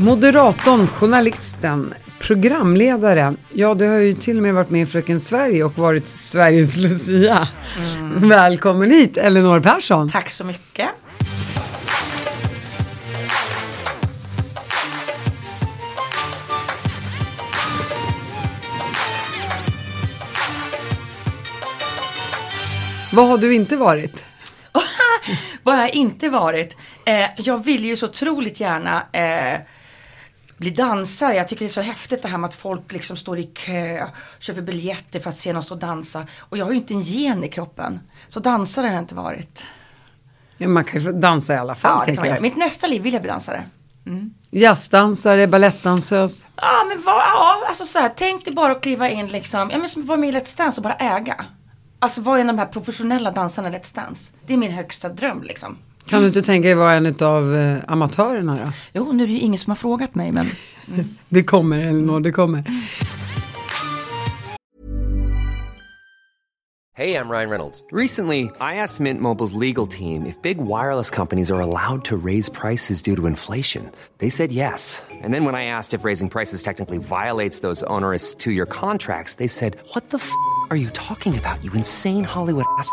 Moderatorn, journalisten, programledare. Ja, du har ju till och med varit med i Fröken Sverige och varit Sveriges Lucia. Mm. Välkommen hit, Elinor Persson. Tack så mycket. Vad har du inte varit? Vad har jag inte varit? Eh, jag vill ju så otroligt gärna eh, bli dansare. Jag tycker det är så häftigt det här med att folk liksom står i kö, köper biljetter för att se någon stå och dansa. Och jag har ju inte en gen i kroppen. Så dansare har jag inte varit. Ja, man kan ju dansa i alla fall. Ja, det man göra. Mitt nästa liv vill jag bli dansare. Mm. Jazzdansare, balettdansös? Ja, men vad, ja, alltså så här, tänk dig bara att kliva in liksom, ja men som vara med i Let's Dance och bara äga. Alltså vara en av de här professionella dansarna i Let's Dance. Det är min högsta dröm liksom. Kan du inte tänka dig vara en av eh, amatörerna då? Jo, nu är det ju ingen som har frågat mig men... Mm. det kommer Elinor, det kommer. Hej, jag Ryan Reynolds. Recently, I asked Mint Mobiles legal team if big wireless companies are allowed to raise prices due to inflation. They said yes. And then when I asked if raising prices technically violates those onerous two-year contracts, they said, what the f*** are you talking about, you insane Hollywood ass?"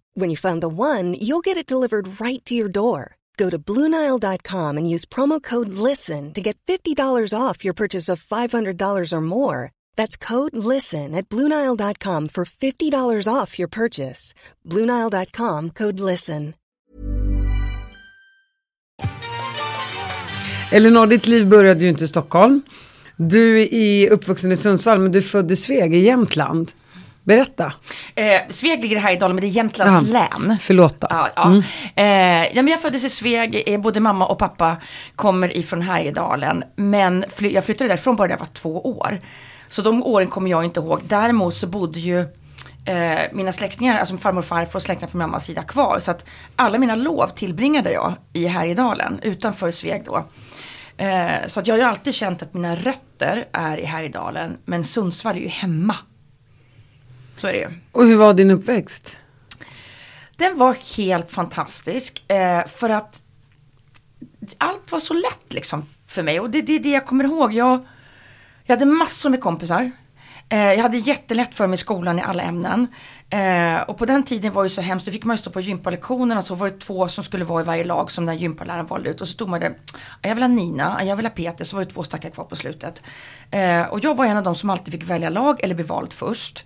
When you find the one, you'll get it delivered right to your door. Go to Bluenile.com and use promo code LISTEN to get $50 off your purchase of $500 or more. That's code LISTEN at Bluenile.com for $50 off your purchase. Bluenile.com code LISTEN. Elinor, ditt liv började ju inte i Stockholm. Du är uppvuxen i Sundsvall, men du är född i Sveg i Jämtland. Berätta. Eh, Sveg ligger här i Dalen, men det är Jämtlands ja, län. Förlåt då. Ja, ja. Mm. Eh, ja, men jag föddes i Sveg, eh, både mamma och pappa kommer ifrån Härjedalen. Men fly jag flyttade därifrån bara när jag var två år. Så de åren kommer jag inte ihåg. Däremot så bodde ju eh, mina släktingar, alltså farmor och farfar och släktingar på mammas sida kvar. Så att alla mina lov tillbringade jag i Härjedalen, utanför Sveg då. Eh, så att jag har ju alltid känt att mina rötter är i Härjedalen, men Sundsvall är ju hemma. Så är det ju. Och hur var din uppväxt? Den var helt fantastisk. Eh, för att allt var så lätt liksom för mig. Och det är det, det, jag kommer ihåg. Jag, jag hade massor med kompisar. Eh, jag hade jättelätt för mig i skolan i alla ämnen. Eh, och på den tiden var det så hemskt, då fick man ju stå på gympalektionerna så var det två som skulle vara i varje lag som den gympaläraren valde ut. Och så stod man där, jag vill ha Nina, jag vill ha Peter, så var det två stackare kvar på slutet. Och jag var en av dem som alltid fick välja lag eller bli vald först.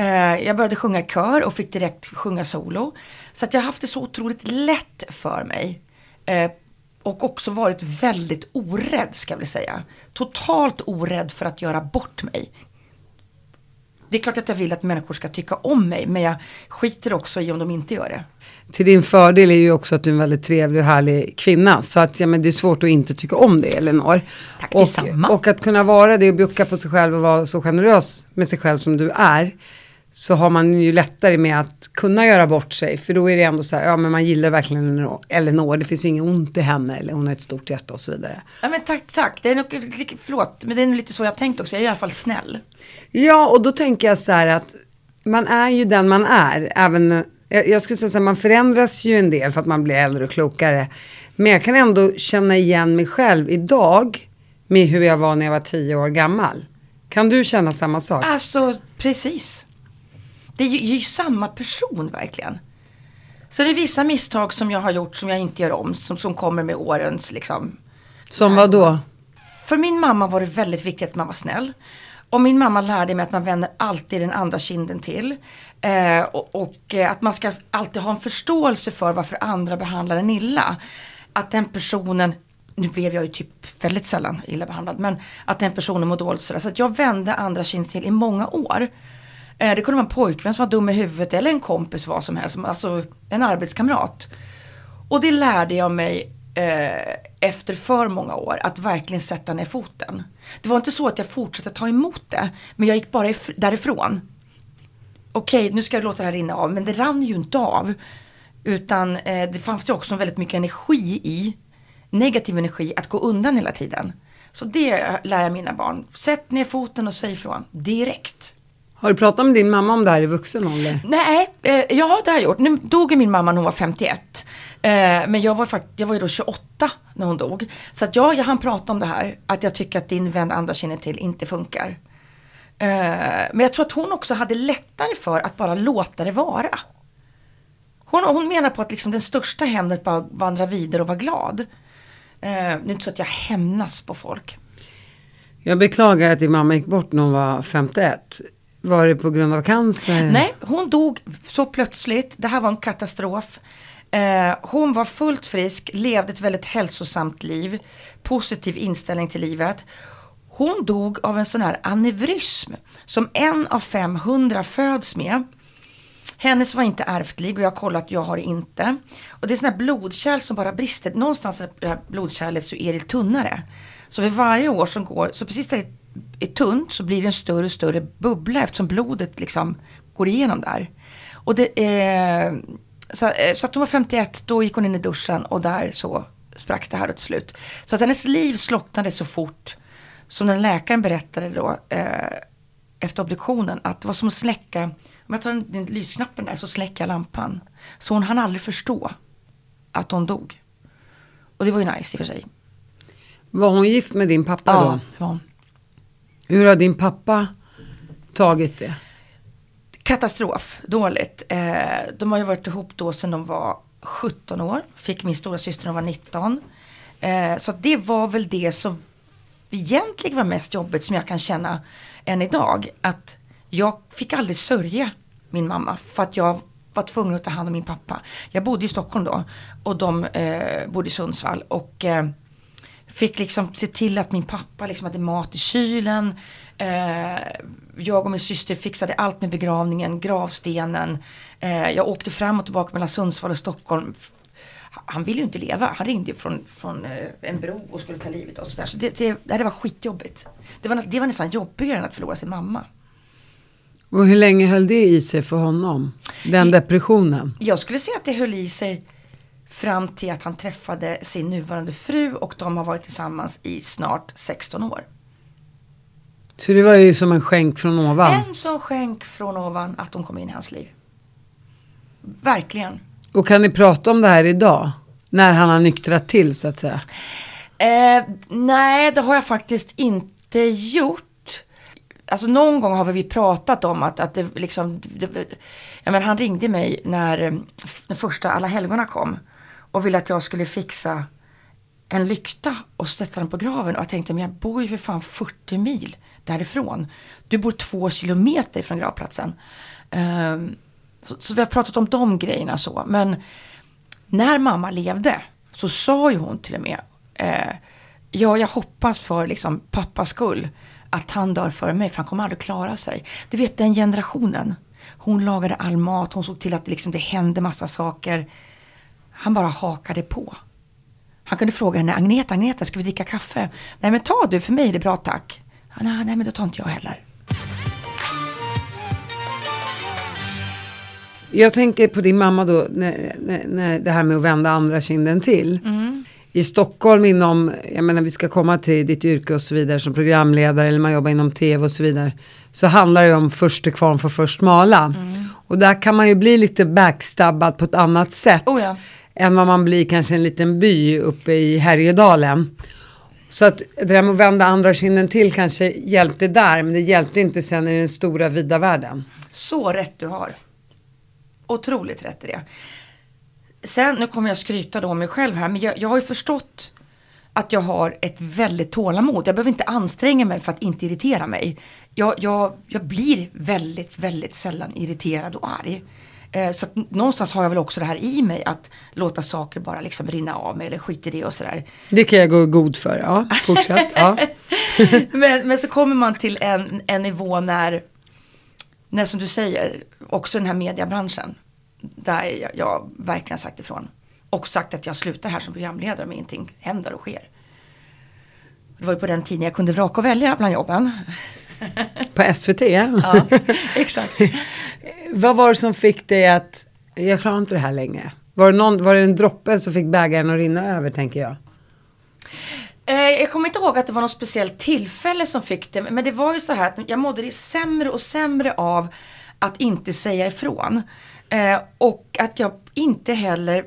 Eh, jag började sjunga kör och fick direkt sjunga solo. Så att jag har haft det så otroligt lätt för mig. Eh, och också varit väldigt orädd ska jag vilja säga. Totalt orädd för att göra bort mig. Det är klart att jag vill att människor ska tycka om mig men jag skiter också i om de inte gör det. Till din fördel är ju också att du är en väldigt trevlig och härlig kvinna. Så att ja, men det är svårt att inte tycka om det Elinor. Tack och, detsamma. Och att kunna vara det och bjucka på sig själv och vara så generös med sig själv som du är så har man ju lättare med att kunna göra bort sig. För då är det ändå så här, ja men man gillar verkligen Elinor, det finns ju inget ont i henne, eller hon har ett stort hjärta och så vidare. Ja men tack, tack. Det är nog, förlåt, men det är nog lite så jag tänkt också, jag är i alla fall snäll. Ja, och då tänker jag så här att man är ju den man är, även, jag, jag skulle säga så här, man förändras ju en del för att man blir äldre och klokare. Men jag kan ändå känna igen mig själv idag med hur jag var när jag var tio år gammal. Kan du känna samma sak? Alltså, precis. Det är ju, det är ju samma person verkligen. Så det är vissa misstag som jag har gjort som jag inte gör om. Som, som kommer med årens liksom. Som vad då? För min mamma var det väldigt viktigt att man var snäll. Och min mamma lärde mig att man vänder alltid den andra kinden till. Eh, och, och eh, att man ska alltid ha en förståelse för varför andra behandlar en illa. Att den personen, nu blev jag ju typ väldigt sällan illa behandlad, men att den personen mår dåligt sådär. Så att jag vände andra kinden till i många år. Eh, det kunde vara en pojkvän som var dum i huvudet eller en kompis vad som helst, alltså en arbetskamrat. Och det lärde jag mig eh, efter för många år att verkligen sätta ner foten. Det var inte så att jag fortsatte ta emot det, men jag gick bara därifrån. Okej, nu ska jag låta det här rinna av, men det rann ju inte av. Utan eh, det fanns ju också väldigt mycket energi i, negativ energi, att gå undan hela tiden. Så det lär jag mina barn. Sätt ner foten och säg ifrån, direkt. Har du pratat med din mamma om det här i vuxen ålder? Nej, eh, ja det har jag gjort. Nu dog min mamma när hon var 51. Eh, men jag var, fakt- jag var ju då 28 när hon dog. Så att ja, jag hann prata om det här. Att jag tycker att din vän andra känner till inte funkar. Eh, men jag tror att hon också hade lättare för att bara låta det vara. Hon, hon menar på att liksom den största hämnet bara vandra vidare och vara glad. Eh, det är inte så att jag hämnas på folk. Jag beklagar att din mamma gick bort när hon var 51. Var det på grund av cancer? Nej, hon dog så plötsligt. Det här var en katastrof. Eh, hon var fullt frisk, levde ett väldigt hälsosamt liv, positiv inställning till livet. Hon dog av en sån här aneurysm som en av 500 föds med. Hennes var inte ärftlig och jag har kollat, jag har det inte. Och det är sådana här blodkärl som bara brister. Någonstans i det här blodkärlet så är det tunnare. Så för varje år som går, så precis där det är tunt så blir det en större och större bubbla eftersom blodet liksom går igenom där. Och det är, så, eh, så att hon var 51, då gick hon in i duschen och där så sprack det här till slut. Så att hennes liv slocknade så fort som den läkaren berättade då eh, efter obduktionen att det var som att släcka, om jag tar den, den lysknappen där så släcker jag lampan. Så hon hann aldrig förstå att hon dog. Och det var ju nice i och för sig. Var hon gift med din pappa Ja, då? det var hon. Hur har din pappa tagit det? Katastrof, dåligt. Eh, de har ju varit ihop då sedan de var 17 år. Fick min stora syster när hon var 19. Eh, så det var väl det som egentligen var mest jobbigt som jag kan känna än idag. Att jag fick aldrig sörja min mamma för att jag var tvungen att ta hand om min pappa. Jag bodde i Stockholm då och de eh, bodde i Sundsvall. Och eh, fick liksom se till att min pappa liksom hade mat i kylen. Eh, jag och min syster fixade allt med begravningen, gravstenen. Eh, jag åkte fram och tillbaka mellan Sundsvall och Stockholm. Han ville ju inte leva. Han ringde från, från eh, en bro och skulle ta livet av sig. Så, det, det, det var skitjobbigt. Det var, det var nästan jobbigare än att förlora sin mamma. Och hur länge höll det i sig för honom? Den depressionen? Jag skulle säga att det höll i sig fram till att han träffade sin nuvarande fru och de har varit tillsammans i snart 16 år. Så det var ju som en skänk från ovan. En som skänk från ovan att de kom in i hans liv. Verkligen. Och kan ni prata om det här idag? När han har nyktrat till så att säga. Eh, nej, det har jag faktiskt inte gjort. Alltså någon gång har vi pratat om att, att det liksom, det, ja, men han ringde mig när eh, den första Alla helgona kom och ville att jag skulle fixa en lykta och sätta den på graven. Och jag tänkte, men jag bor ju för fan 40 mil därifrån. Du bor två kilometer från gravplatsen. Um, så, så vi har pratat om de grejerna så. Men när mamma levde så sa ju hon till och med, eh, ja jag hoppas för liksom pappas skull att han dör före mig för han kommer aldrig klara sig. Du vet den generationen. Hon lagade all mat, hon såg till att det, liksom, det hände massa saker. Han bara hakade på. Han kunde fråga henne, Agneta, Agneta, ska vi dricka kaffe? Nej men ta du, för mig är det bra tack. Nej, nej men då tar inte jag heller. Jag tänker på din mamma då, när, när, när det här med att vända andra kinden till. I Stockholm inom, jag menar vi ska komma till ditt yrke och så vidare som programledare eller man jobbar inom tv och så vidare. Så handlar det om först till kvarn får först mala. Och där kan man ju bli lite backstabbad på ett annat sätt. Oh ja. Än vad man blir kanske en liten by uppe i Härjedalen. Så att det där med att vända andra kinden till kanske hjälpte där, men det hjälpte inte sen i den stora vida världen. Så rätt du har. Otroligt rätt i det. Sen, nu kommer jag skryta då om mig själv här, men jag, jag har ju förstått att jag har ett väldigt tålamod. Jag behöver inte anstränga mig för att inte irritera mig. Jag, jag, jag blir väldigt, väldigt sällan irriterad och arg. Eh, så att någonstans har jag väl också det här i mig att låta saker bara liksom rinna av mig eller skit i det och sådär. Det kan jag gå god för, ja. Fortsätt. Ja. men, men så kommer man till en, en nivå när, när som du säger, också den här mediebranschen. Där jag, jag verkligen sagt ifrån. Och sagt att jag slutar här som programledare om ingenting händer och sker. Det var ju på den tiden jag kunde vraka och välja bland jobben. På SVT? Ja, exakt. Vad var det som fick dig att, jag klarar inte det här längre. Var det, någon, var det en droppe som fick bägaren att rinna över tänker jag? Eh, jag kommer inte ihåg att det var något speciellt tillfälle som fick det. Men det var ju så här att jag mådde sämre och sämre av att inte säga ifrån. Eh, och att jag inte heller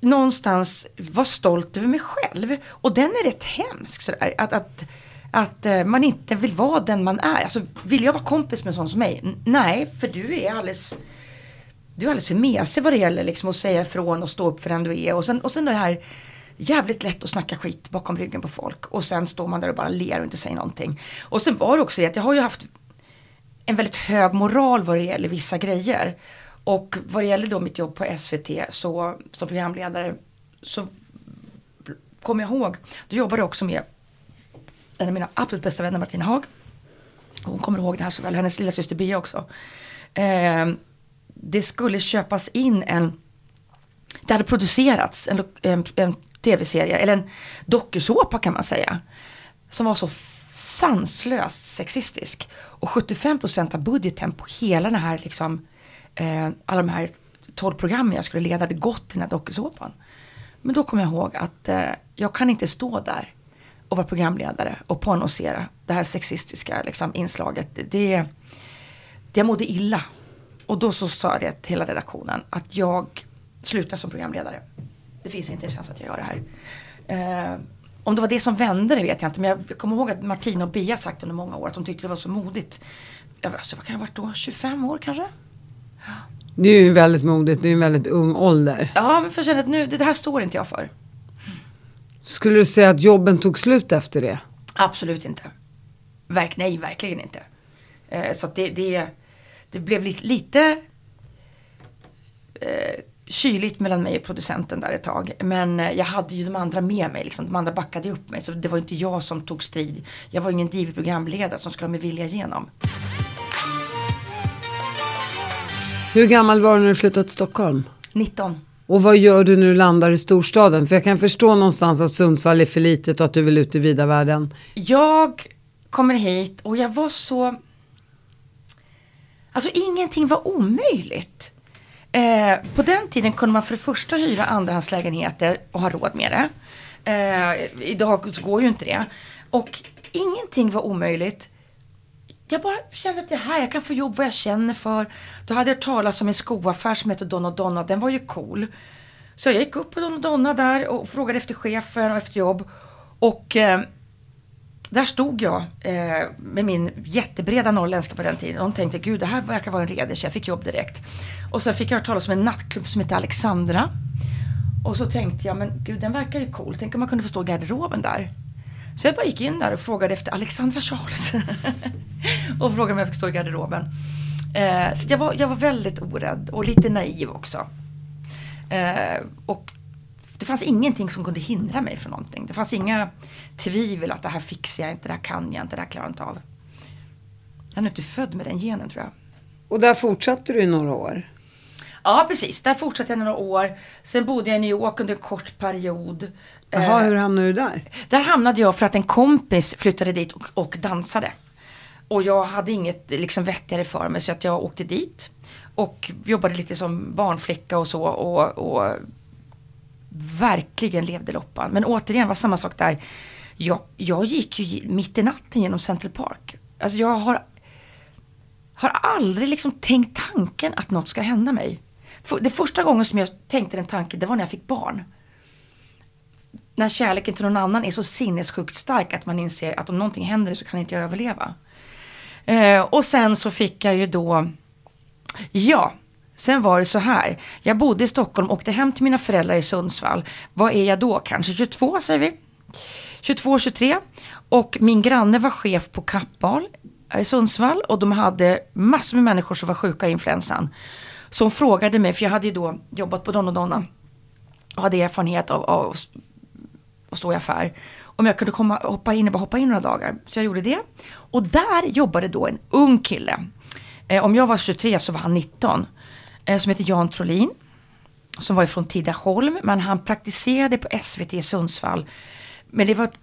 någonstans var stolt över mig själv. Och den är rätt hemsk sådär. Att, att, att eh, man inte vill vara den man är. Alltså vill jag vara kompis med en sån som mig? N- nej, för du är alldeles du är alldeles för mesig vad det gäller liksom att säga ifrån och stå upp för den du är. Och sen, och sen det här jävligt lätt att snacka skit bakom ryggen på folk. Och sen står man där och bara ler och inte säger någonting. Och sen var det också det att jag har ju haft en väldigt hög moral vad det gäller vissa grejer. Och vad det gäller då mitt jobb på SVT så, som programledare så kommer jag ihåg, då jobbade jag också med en av mina absolut bästa vänner Martina Haag. Hon kommer ihåg det här så väl, hennes lilla syster Bea också. Eh, det skulle köpas in en, det hade producerats en, en, en tv-serie, eller en dokusåpa kan man säga. Som var så sanslöst sexistisk. Och 75% av budgeten på hela den här, liksom, eh, alla de här 12 programmen jag skulle leda hade gått till den här dokusåpan. Men då kom jag ihåg att eh, jag kan inte stå där och vara programledare och påannonsera det här sexistiska liksom, inslaget. Det, det, jag mådde illa. Och då så sa jag det till hela redaktionen att jag slutar som programledare. Det finns inte en chans att jag gör det här. Eh, om det var det som vände det vet jag inte. Men jag kommer ihåg att Martina och Bia sagt under många år att de tyckte det var så modigt. Jag, alltså, vad kan jag ha varit då? 25 år kanske? Det är ju väldigt modigt, det är en väldigt ung ålder. Ja, men för jag känner att nu, det här står inte jag för. Skulle du säga att jobben tog slut efter det? Absolut inte. Verk, nej, verkligen inte. Eh, så det, det, det blev lite, lite eh, kyligt mellan mig och producenten där ett tag. Men eh, jag hade ju de andra med mig, liksom. de andra backade upp mig. Så det var inte jag som tog strid. Jag var ingen divig programledare som skulle ha med vilja igenom. Hur gammal var du när du flyttade till Stockholm? 19. Och vad gör du när du landar i storstaden? För jag kan förstå någonstans att Sundsvall är för litet och att du vill ut i vida världen. Jag kommer hit och jag var så... Alltså ingenting var omöjligt. Eh, på den tiden kunde man för det första hyra andrahandslägenheter och ha råd med det. Eh, idag så går ju inte det. Och ingenting var omöjligt. Jag bara kände att det här, jag kan få jobb vad jag känner för. Då hade jag hört talas om en skoaffär som hette Don och Donna, den var ju cool. Så jag gick upp på Don och Donna där och frågade efter chefen och efter jobb. Och eh, där stod jag eh, med min jättebreda norrländska på den tiden. De tänkte, gud det här verkar vara en redig Jag fick jobb direkt. Och sen fick jag höra talas om en nattklubb som heter Alexandra. Och så tänkte jag, men gud den verkar ju cool. Tänk om man kunde få stå i garderoben där. Så jag bara gick in där och frågade efter Alexandra Charles. och frågade om jag fick stå i garderoben. Eh, så jag var, jag var väldigt orädd och lite naiv också. Eh, och det fanns ingenting som kunde hindra mig från någonting. Det fanns inga tvivel att det här fixar jag inte, det här kan jag inte, det här klarar jag inte av. Jag är nog inte född med den genen tror jag. Och där fortsatte du i några år. Ja, precis. Där fortsatte jag några år. Sen bodde jag i New York under en kort period. Jaha, Eh, hur hamnade du där? Där hamnade jag för att en kompis flyttade dit och, och dansade. Och jag hade inget liksom, vettigare för mig så att jag åkte dit. Och jobbade lite som barnflicka och så. Och, och verkligen levde loppan. Men återigen var samma sak där. Jag, jag gick ju mitt i natten genom Central Park. Alltså jag har, har aldrig liksom tänkt tanken att något ska hända mig. Det första gången som jag tänkte den tanken, det var när jag fick barn när kärleken till någon annan är så sinnessjukt stark att man inser att om någonting händer så kan inte jag överleva. Eh, och sen så fick jag ju då, ja, sen var det så här. Jag bodde i Stockholm, åkte hem till mina föräldrar i Sundsvall. Vad är jag då? Kanske 22 säger vi. 22, 23. Och min granne var chef på Kappahl i Sundsvall och de hade massor med människor som var sjuka i influensan. Så hon frågade mig, för jag hade ju då jobbat på Don och Donna och hade erfarenhet av, av att stå i affär. Om jag kunde komma, hoppa in och bara hoppa in några dagar. Så jag gjorde det. Och där jobbade då en ung kille. Eh, om jag var 23 så var han 19. Eh, som heter Jan Trolin. som var ifrån Tidaholm, men han praktiserade på SVT i Sundsvall. Men det var ett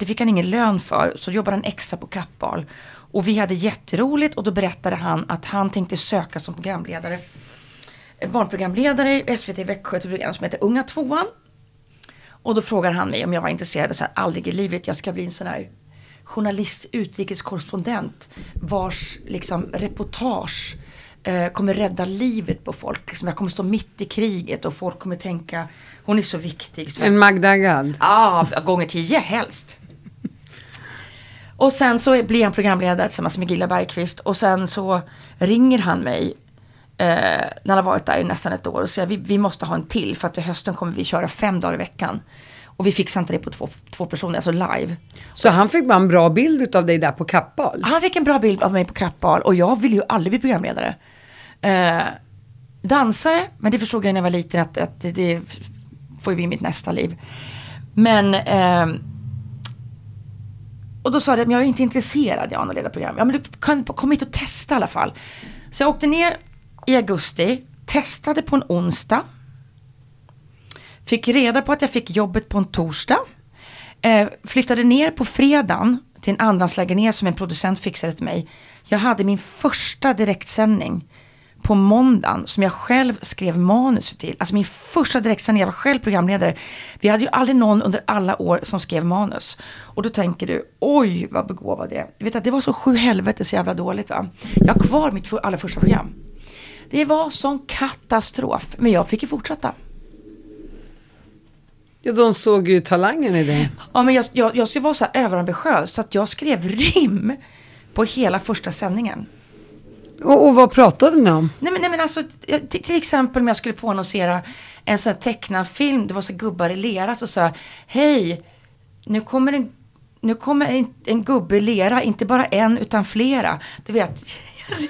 det fick han ingen lön för, så jobbade han extra på Kappahl. Och vi hade jätteroligt och då berättade han att han tänkte söka som programledare eh, Barnprogramledare i SVT Växjö till program som heter Unga tvåan. Och då frågade han mig om jag var intresserad, så här, aldrig i livet, jag ska bli en sån här journalist, utrikeskorrespondent vars liksom reportage eh, kommer rädda livet på folk. Liksom, jag kommer stå mitt i kriget och folk kommer tänka, hon är så viktig. Så En Magda Gad. Ja, gånger tio helst. Och sen så blir han programledare tillsammans med Gilla Bergqvist och sen så ringer han mig eh, när han har varit där i nästan ett år och säger vi, vi måste ha en till för att till hösten kommer vi köra fem dagar i veckan. Och vi fixar inte det på två, två personer, alltså live. Så han fick bara en bra bild av dig där på Kappahl. Han fick en bra bild av mig på Kappahl och jag ville ju aldrig bli programledare. Eh, dansare, men det förstod jag när jag var liten att, att det, det får ju bli mitt nästa liv. Men eh, och då sa jag, men jag är inte intresserad Jan att leda program. Ja men du kan kom hit och testa i alla fall. Så jag åkte ner i augusti, testade på en onsdag. Fick reda på att jag fick jobbet på en torsdag. Eh, flyttade ner på fredagen till en andrahandslägenhet som en producent fixade till mig. Jag hade min första direktsändning på måndagen som jag själv skrev manus till. Alltså min första direktsändning, jag var själv programledare. Vi hade ju aldrig någon under alla år som skrev manus. Och då tänker du, oj vad begåvad jag är. Du vet att det var så sju helvetes jävla dåligt va. Jag har kvar mitt för, allra första program. Det var sån katastrof, men jag fick ju fortsätta. Ja, de såg ju talangen i dig. Ja, men jag, jag, jag skulle vara så här överambitiös så att jag skrev rim på hela första sändningen. Och, och vad pratade ni om? Nej men, nej, men alltså, jag- till, till exempel om jag skulle påannonsera en sån här tecknad film, det var så gubbar i lera, så sa jag, hej, nu kommer en, nu kommer en, en gubbe i lera, inte bara en utan flera. Du vet,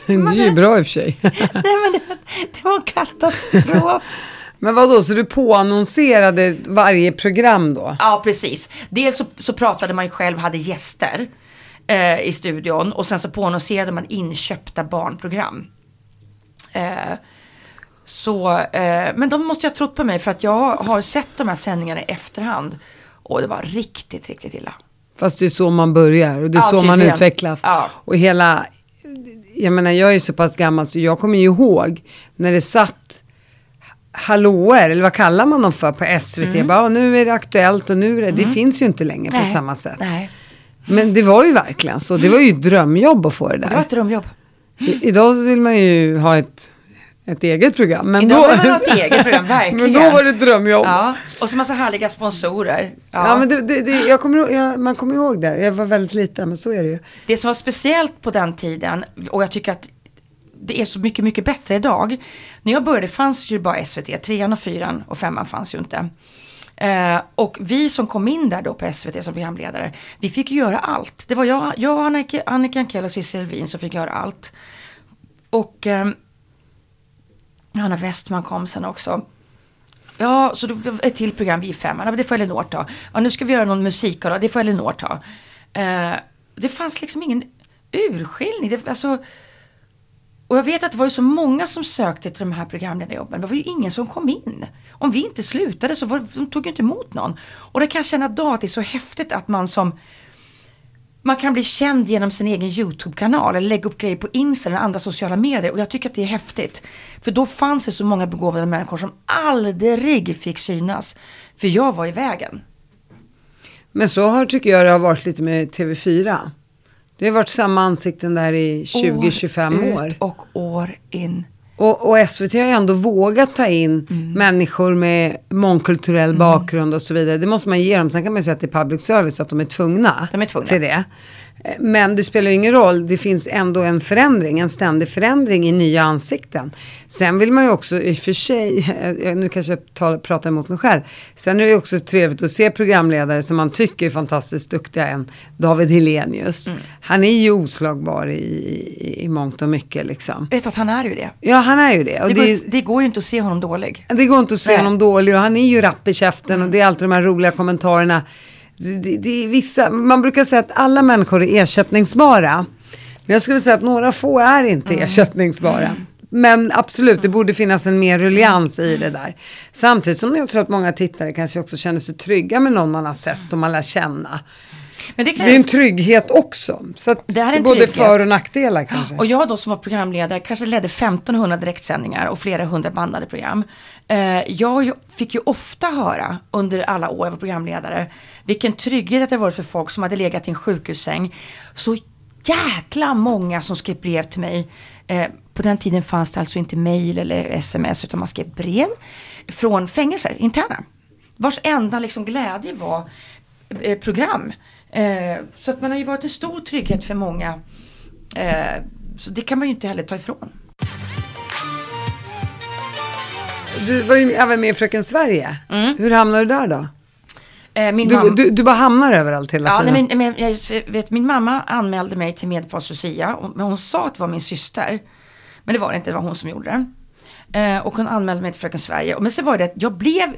Det är ju bra i och för sig. nej men det, var- det var en katastrof. Men vad då så du påannonserade varje program då? Ja, precis. Dels så, så pratade man ju själv, hade gäster eh, i studion och sen så påannonserade man inköpta barnprogram. Eh, så, eh, men de måste ju ha trott på mig för att jag har sett de här sändningarna i efterhand och det var riktigt, riktigt illa. Fast det är så man börjar och det är Ja, så man tydligen. utvecklas. Ja. Och hela, jag menar jag är så pass gammal så jag kommer ju ihåg när det satt hallåer, eller vad kallar man dem för på SVT? Bara, "Ja, nu är det aktuellt och nu är det, det finns ju inte längre på Mm. Nej, samma sätt. Nej, Men det var ju verkligen så, det var ju ett drömjobb att få det det var där. ett drömjobb. I, idag vill man ju ha ett, ett eget program. Men Idag då, vill man ha ett eget program, verkligen. Men då var det drömjobb. Ja, och så massa härliga sponsorer. Ja. Ja, men det, det, det, jag kommer, jag, man kommer ihåg det. Jag var väldigt liten, men så är det ju. Det som var speciellt på den tiden, och jag tycker att det är så mycket, mycket bättre idag. När jag började fanns ju bara SVT, trean och fyran och femman fanns ju inte. Eh, och vi som kom in där då på SVT som programledare, vi fick göra allt. Det var jag, jag Annika, Annika Ankell och Cissi Elvin som fick göra allt. Och eh, Hanna Westman kom sen också. Ja, så då var ett till program Vi femman, Ja, det får Elinor ta. Ja, nu ska vi göra någon musik, ja, det får Elinor ta. Eh, det fanns liksom ingen urskiljning. Det, alltså, och jag vet att det var ju så många som sökte till de här programledarjobben. Det var ju ingen som kom in. Om vi inte slutade så var, de tog ju inte emot någon. Och det kan jag känna idag att det är så häftigt att man som man kan bli känd genom sin egen YouTube-kanal eller lägga upp grejer på Insta eller andra sociala medier. Och jag tycker att det är häftigt. För då fanns det så många begåvade människor som aldrig fick synas. För jag var i vägen. Men så har, tycker jag det har varit lite med TV4. Det har varit samma ansikten där i 20-25 år. Ut och år in. Och, och SVT har ju ändå vågat ta in Mm. människor med mångkulturell bakgrund och så vidare. Det måste man ge dem. Sen kan man ju säga att det är public service, att de är tvungna, De är tvungna. till det. Men det spelar ingen roll, det finns ändå en förändring, en ständig förändring i nya ansikten. Sen vill man ju också i och för sig, nu kanske jag tar, pratar emot mig själv, sen är det också trevligt att se programledare som man tycker är fantastiskt duktiga än David Helenius. Mm. Han är ju oslagbar i, i, i mångt och mycket liksom. Vet att han är ju det. Ja, han är ju det. Och Det, det, går, det går ju inte att se honom dålig. det går inte att se Nej. honom dålig och han är ju rapp i käften och det är alltid de här roliga kommentarerna. Det, det, är vissa, man brukar säga att alla människor är ersättningsbara. Men jag skulle säga att några få är inte ersättningsbara. men absolut, det borde finnas en mer ruljans i det där. Samtidigt som jag tror att många tittare kanske också känner sig trygga med någon man har sett och man lär känna. Men det Det kan är en trygghet också. Så att Det är en både trygghet. för och nackdelar kanske. och jag då som var programledare kanske ledde 1500 direktsändningar och flera hundra bandade program. Eh, jag fick ju ofta höra under alla år jag var programledare vilken trygghet det varit för folk som hade legat i en sjukhussäng. Så jäkla många som skrev brev till mig. Eh, på den tiden fanns det alltså inte mail eller sms utan man skrev brev från fängelser, interna. Vars enda liksom glädje var eh, program. Eh, så att man har ju varit en stor trygghet för många. Eh, så det kan man ju inte heller ta ifrån. Du var ju även med i Fröken Sverige. Hur hamnade du där då? Eh, min Du, du, du bara hamnar överallt hela Ja, tiden. nej, men, jag vet, min mamma anmälde mig till Medelpads Lucia, men hon sa att det var min syster. Men det var det inte, det var hon som gjorde det. Eh, och hon anmälde mig till Fröken Sverige. Men så var det att jag blev,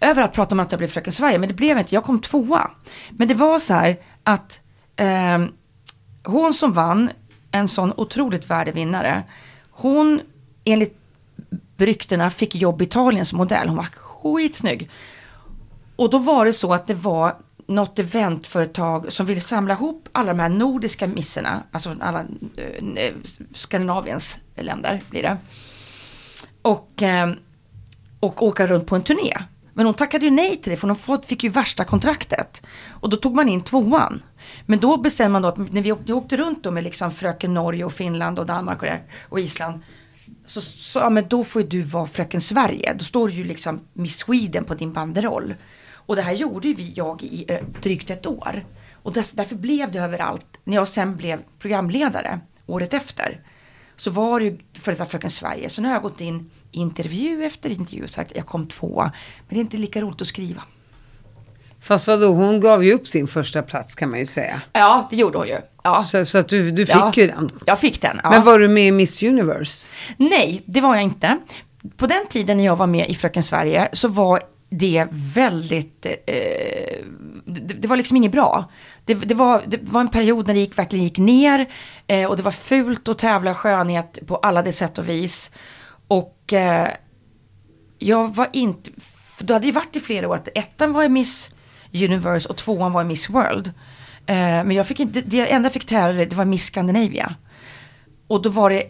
överallt pratar man om att jag blev Fröken Sverige, men det blev inte, jag kom tvåa. Men det var så här att eh, hon som vann, en sån otroligt värdevinnare, hon enligt ryktena fick jobb i Italien som modell. Hon var skitsnygg. Och då var det så att det var något eventföretag som ville samla ihop alla de här nordiska misserna, alltså från alla eh, eh, Skandinaviens länder blir det. Och, eh, och åka runt på en turné. Men hon tackade ju nej till det för hon fick ju värsta kontraktet. Och då tog man in tvåan. Men då bestämde man då att när vi åkte, åkte runt då med liksom fröken Norge och Finland och Danmark och, det, och Island. Så så ja, men då får ju du vara fröken Sverige. Då står det ju liksom Miss Sweden på din banderoll. Och det här gjorde ju vi, jag i ö, drygt ett år. Och dess, därför blev det överallt. När jag sen blev programledare året efter. Så var det ju för detta Fröken Sverige. Så nu har jag gått in intervju efter intervju och sagt jag kom två. Men det är inte lika roligt att skriva. Fast vadå, hon gav ju upp sin första plats kan man ju säga. Ja, det gjorde hon ju. Ja. Så, så att du, du fick ja. ju den. Jag fick den. Ja. Men var du med i Miss Universe? Nej, det var jag inte. På den tiden när jag var med i Fröken Sverige så var det väldigt, eh, det, det var liksom inget bra. Det, det, var, det var en period när det gick, verkligen gick ner eh, och det var fult att tävla skönhet på alla de sätt och vis. Och eh, jag var inte, för då hade det varit i flera år att ettan var i Miss Universe och tvåan var i Miss World. Eh, men jag fick inte, det enda jag fick tävla i, det var Miss Scandinavia. Och då var det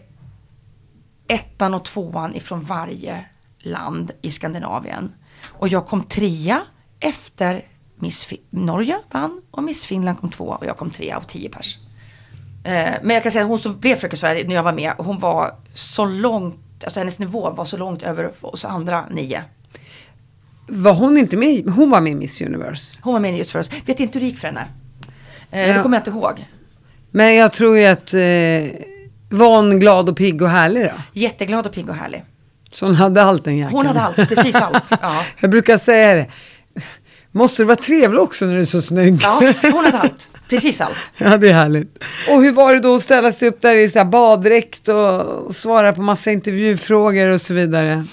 ettan och tvåan ifrån varje land i Skandinavien. Och jag kom trea efter Miss fin Norge vann och Miss Finland kom tvåa och jag kom trea av tio pers. Eh, men jag kan säga att hon som blev Fröken Sverige när jag var med, hon var så långt, alltså hennes nivå var så långt över oss andra nio. Var hon inte med? Hon var med i Miss Universe. Hon var med just för oss. Vet inte hur det gick för henne. Eh, Ja. Det kommer jag inte ihåg. Men jag tror ju att eh, var hon glad och pigg och härlig då? Jätteglad och pigg och härlig. Så hon hade allt den jackan. Hon hade allt, precis allt. Ja. Jag brukar säga det. Måste du vara trevlig också när du är så snygg? ja, hon hade allt. Precis allt. Ja, det är härligt. Och hur var det då att ställa sig upp där i så här baddräkt och, och svara på massa intervjufrågor och så vidare?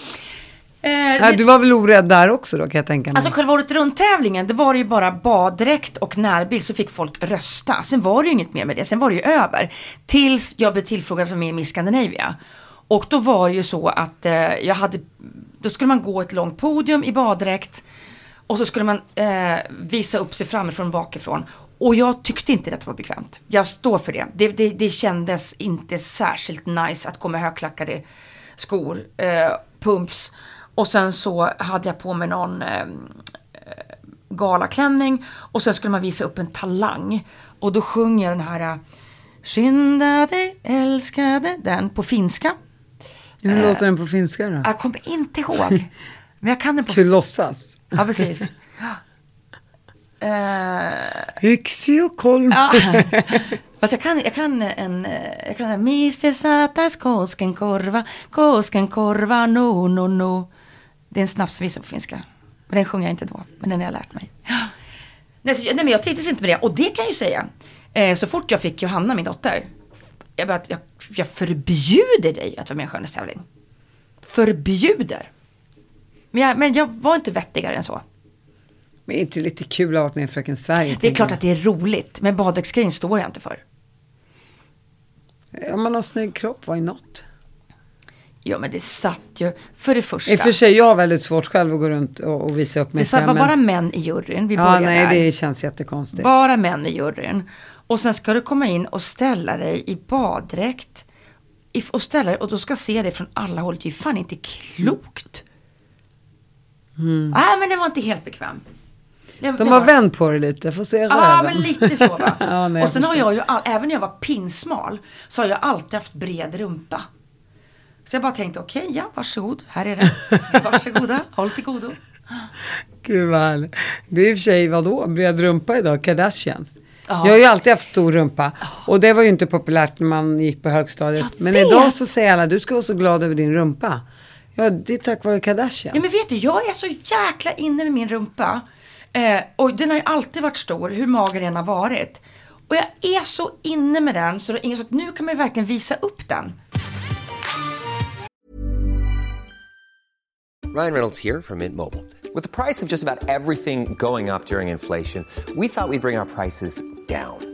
Eh, du var väl orädd där också då kan jag tänka mig. Alltså själva året runt-tävlingen, det var det ju bara baddräkt och närbild så fick folk rösta. Sen var det ju inget mer med det, sen var det ju över. Tills jag blev tillfrågad för med i Miss Scandinavia. Och då var det ju så att eh, jag hade, då skulle man gå ett långt podium i baddräkt. Och så skulle man eh, visa upp sig framifrån och bakifrån. Och jag tyckte inte det var bekvämt. Jag står för det. Det, det. det kändes inte särskilt nice att gå med högklackade skor, eh, pumps. Och sen så hade jag på mig någon eh, galaklänning och sen skulle man visa upp en talang. Och då sjunger jag den här eh, Skynda dig älskade, den på finska. Hur låter den på finska då? Jag kommer inte ihåg. Men jag kan den på Kul låtsas. Ja, precis. Eh, Yxi och kolm. ja. Fast jag kan, jag kan en, eh, jag kan en Mr Satas koskenkorva, koskenkorva, no, no, no. Det är en snapsvisa på finska. Men den sjunger jag inte då, men den har jag lärt mig. Ja. Nej, så, nej men jag trivdes inte med det. Och det kan jag ju säga. Eh, så fort jag fick Johanna, min dotter. Jag, bara, jag, jag förbjuder dig att vara med i en skönhetstävling. Förbjuder. Men jag, men jag var inte vettigare än så. Men är inte lite kul att ha varit med i Fröken Sverige? Det är klart jag. att det är roligt, men baddräktsgrejen står jag inte för. Om man har snygg kropp, why not? Ja men det satt ju, för det första. I och för sig, jag har väldigt svårt själv att gå runt och, och visa upp mig det satt, var men- bara män i juryn. Vi Ja, nej, där. det känns jättekonstigt. Bara män i juryn. Och sen ska du komma in och ställa dig i baddräkt. Och ställa dig och då ska se dig från alla håll. Det är ju fan inte klokt. Nej men det var inte helt bekväm. Det, Mm. De det har var- vänt på det lite, får se Ja röven. men lite så va. Ja, nej, och sen jag har jag ju, all, även när jag var pinsmal, så har jag alltid haft bred rumpa. Så jag bara tänkte, okej, ja, varsågod, här är det. Varsågoda, håll till godo. Gud vad härligt. Det är i och för sig, vadå, bred rumpa idag, Kardashians. Ja. Jag har ju alltid haft stor rumpa. Och det var ju inte populärt när man gick på högstadiet. Men idag så säger alla, du ska vara så glad över din rumpa. Ja, det är tack vare Kardashians. Ja men vet du, jag är så jäkla inne med min rumpa. Eh, och den har ju alltid varit stor, hur mager den har varit. Och jag är så inne med den så det är så att nu kan man ju verkligen visa upp den. Ryan Reynolds here from Mint Mobile. With the price of just about everything going up during inflation, we thought we'd bring our prices down.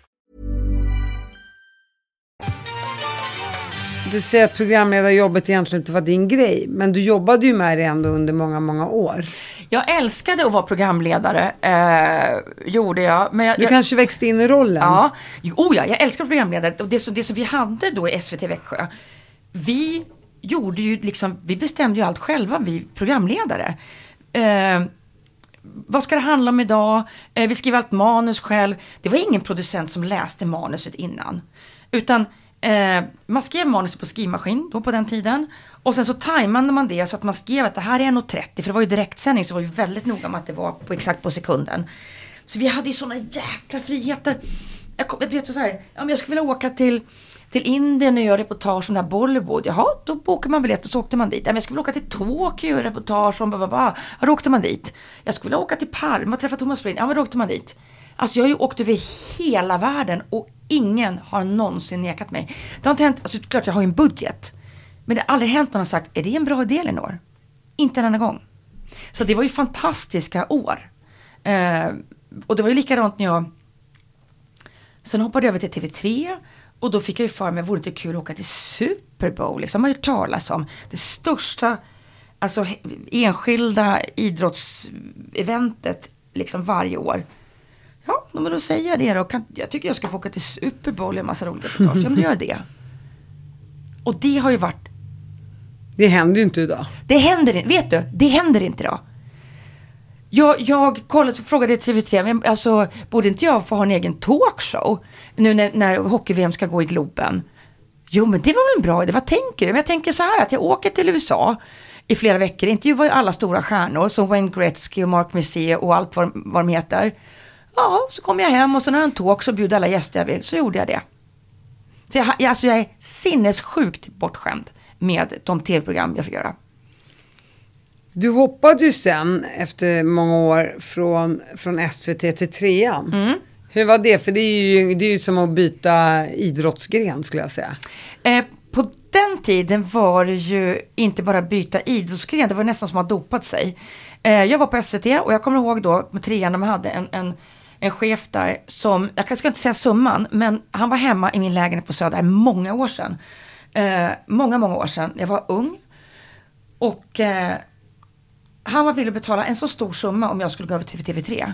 Du säger att programledarjobbet egentligen inte var din grej. Men du jobbade ju med det ändå under många, många år. Jag älskade att vara programledare, eh, gjorde jag. Men jag, Du jag, kanske växte in i rollen. Ja, oh ja, jag älskar programledare. Och det som, det som vi hade då i SVT Växjö, vi gjorde ju liksom, vi bestämde ju allt själva, vi programledare. Eh, vad ska det handla om idag? Eh, vi skrev allt manus själv. Det var ingen producent som läste manuset innan. Utan eh, man skrev manuset på skrivmaskin då på den tiden. Och sen så tajmade man det så att man skrev att det här är 1.30. För det var ju direktsändning så det var ju väldigt noga med att det var på exakt på sekunden. Så vi hade ju sådana jäkla friheter. Jag, kom, jag vet så här, om jag skulle vilja åka till, till Indien och göra reportage om det här Bollywood. Jaha, då bokar man biljett och så åkte man dit. Ja, men jag skulle vilja åka till Tokyo och göra reportage om bla, bla, bla. Ja, då åkte man dit. Jag skulle vilja åka till Parma och träffa Thomas Brolin. Ja, men då åkte man dit. Alltså jag har ju åkt över hela världen och ingen har någonsin nekat mig. Det har inte hänt, alltså klart jag har ju en budget. Men det har aldrig hänt någon har sagt, är det en bra idé Elinor? Inte en enda gång. Så det var ju fantastiska år. Eh, och det var ju likadant när jag Sen hoppade jag över till TV3 och då fick jag ju för mig, vore det inte kul att åka till Super Bowl? Liksom, man har hört talas om det största alltså, enskilda idrottseventet liksom varje år. Ja, men då säger jag det då. Kan, jag tycker jag ska få åka till Super Bowl och en massa roliga reportage. Ja, men då gör jag det. Och det har ju varit Det händer ju inte idag. det händer inte, vet du, det händer inte idag. Jag, jag kollade, frågade TV3, men alltså, borde inte jag få ha en egen talkshow nu när, när hockey-VM ska gå i Globen? Jo, men det var väl en bra idé, vad tänker du? Men jag tänker så här att jag åker till USA i flera veckor, intervjuar ju alla stora stjärnor som Wayne Gretzky och Mark Messier och allt vad, vad de heter. Ja, så kommer jag hem och sen har jag en talk så bjuder alla gäster jag vill, så gjorde jag det. Så jag, jag, alltså jag är sinnessjukt bortskämd med de tv-program jag fick göra. Du hoppade ju sen efter många år från, från SVT till trean. Mm. Hur var det? För det är, ju, det är ju som att byta idrottsgren skulle jag säga. Eh, på den tiden var det ju inte bara byta idrottsgren, det var nästan som att ha dopat sig. Eh, jag var på SVT och jag kommer ihåg då med trean när man hade en, en, en chef där som, jag ska inte säga summan, men han var hemma i min lägenhet på Söder många år sedan. Eh, många, många år sedan. Jag var ung. Och eh, han var villig att betala en så stor summa om jag skulle gå över till TV3.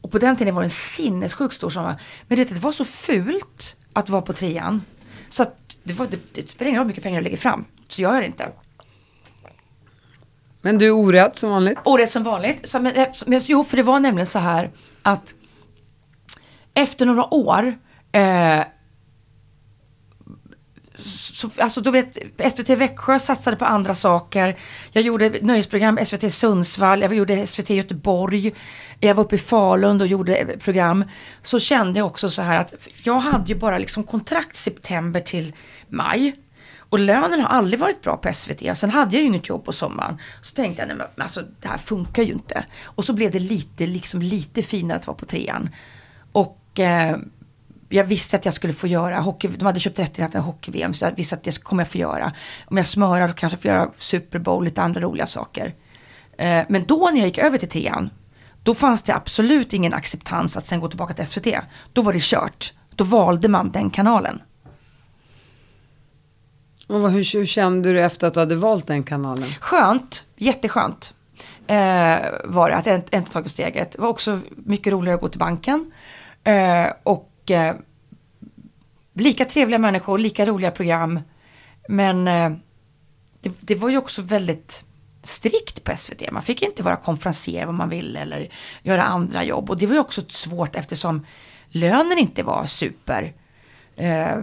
Och på den tiden var det en sinnessjukt stor summa. Men det, det var så fult att vara på trean. Så att det, var, det, det spelar ingen roll hur mycket pengar du lägger fram. Så jag gör det inte. Men du är orädd som vanligt. Är som vanligt. Så, men, eh, men, jo, för det var nämligen så här att efter några år, eh, så, alltså då vet, SVT Växjö satsade på andra saker. Jag gjorde nöjesprogram SVT Sundsvall, jag gjorde SVT Göteborg. Jag var uppe i Falun och gjorde program. Så kände jag också så här att jag hade ju bara liksom kontrakt september till maj. Och lönen har aldrig varit bra på SVT. Och sen hade jag ju inget jobb på sommaren. Så tänkte jag, nej men alltså det här funkar ju inte. Och så blev det lite, liksom lite finare att vara på trean. Och eh, jag visste att jag skulle få göra hockey, de hade köpt rättigheterna till hockey-VM så jag visste att det kommer jag få göra. Om jag smörar då kanske jag får göra Super Bowl, lite andra roliga saker. Eh, men då när jag gick över till trean, då fanns det absolut ingen acceptans att sen gå tillbaka till SVT. Då var det kört. Då valde man den kanalen. Och hur, hur kände du efter att du hade valt den kanalen? Skönt, jätteskönt. Eh, var det, att jag inte tagit steget. Det var också mycket roligare att gå till banken. Eh, och eh, lika trevliga människor, lika roliga program. Men eh, det, det, var ju också väldigt strikt på SVT. Man fick inte vara konferenser vad man ville eller göra andra jobb. Och det var ju också svårt eftersom lönen inte var super. Eh,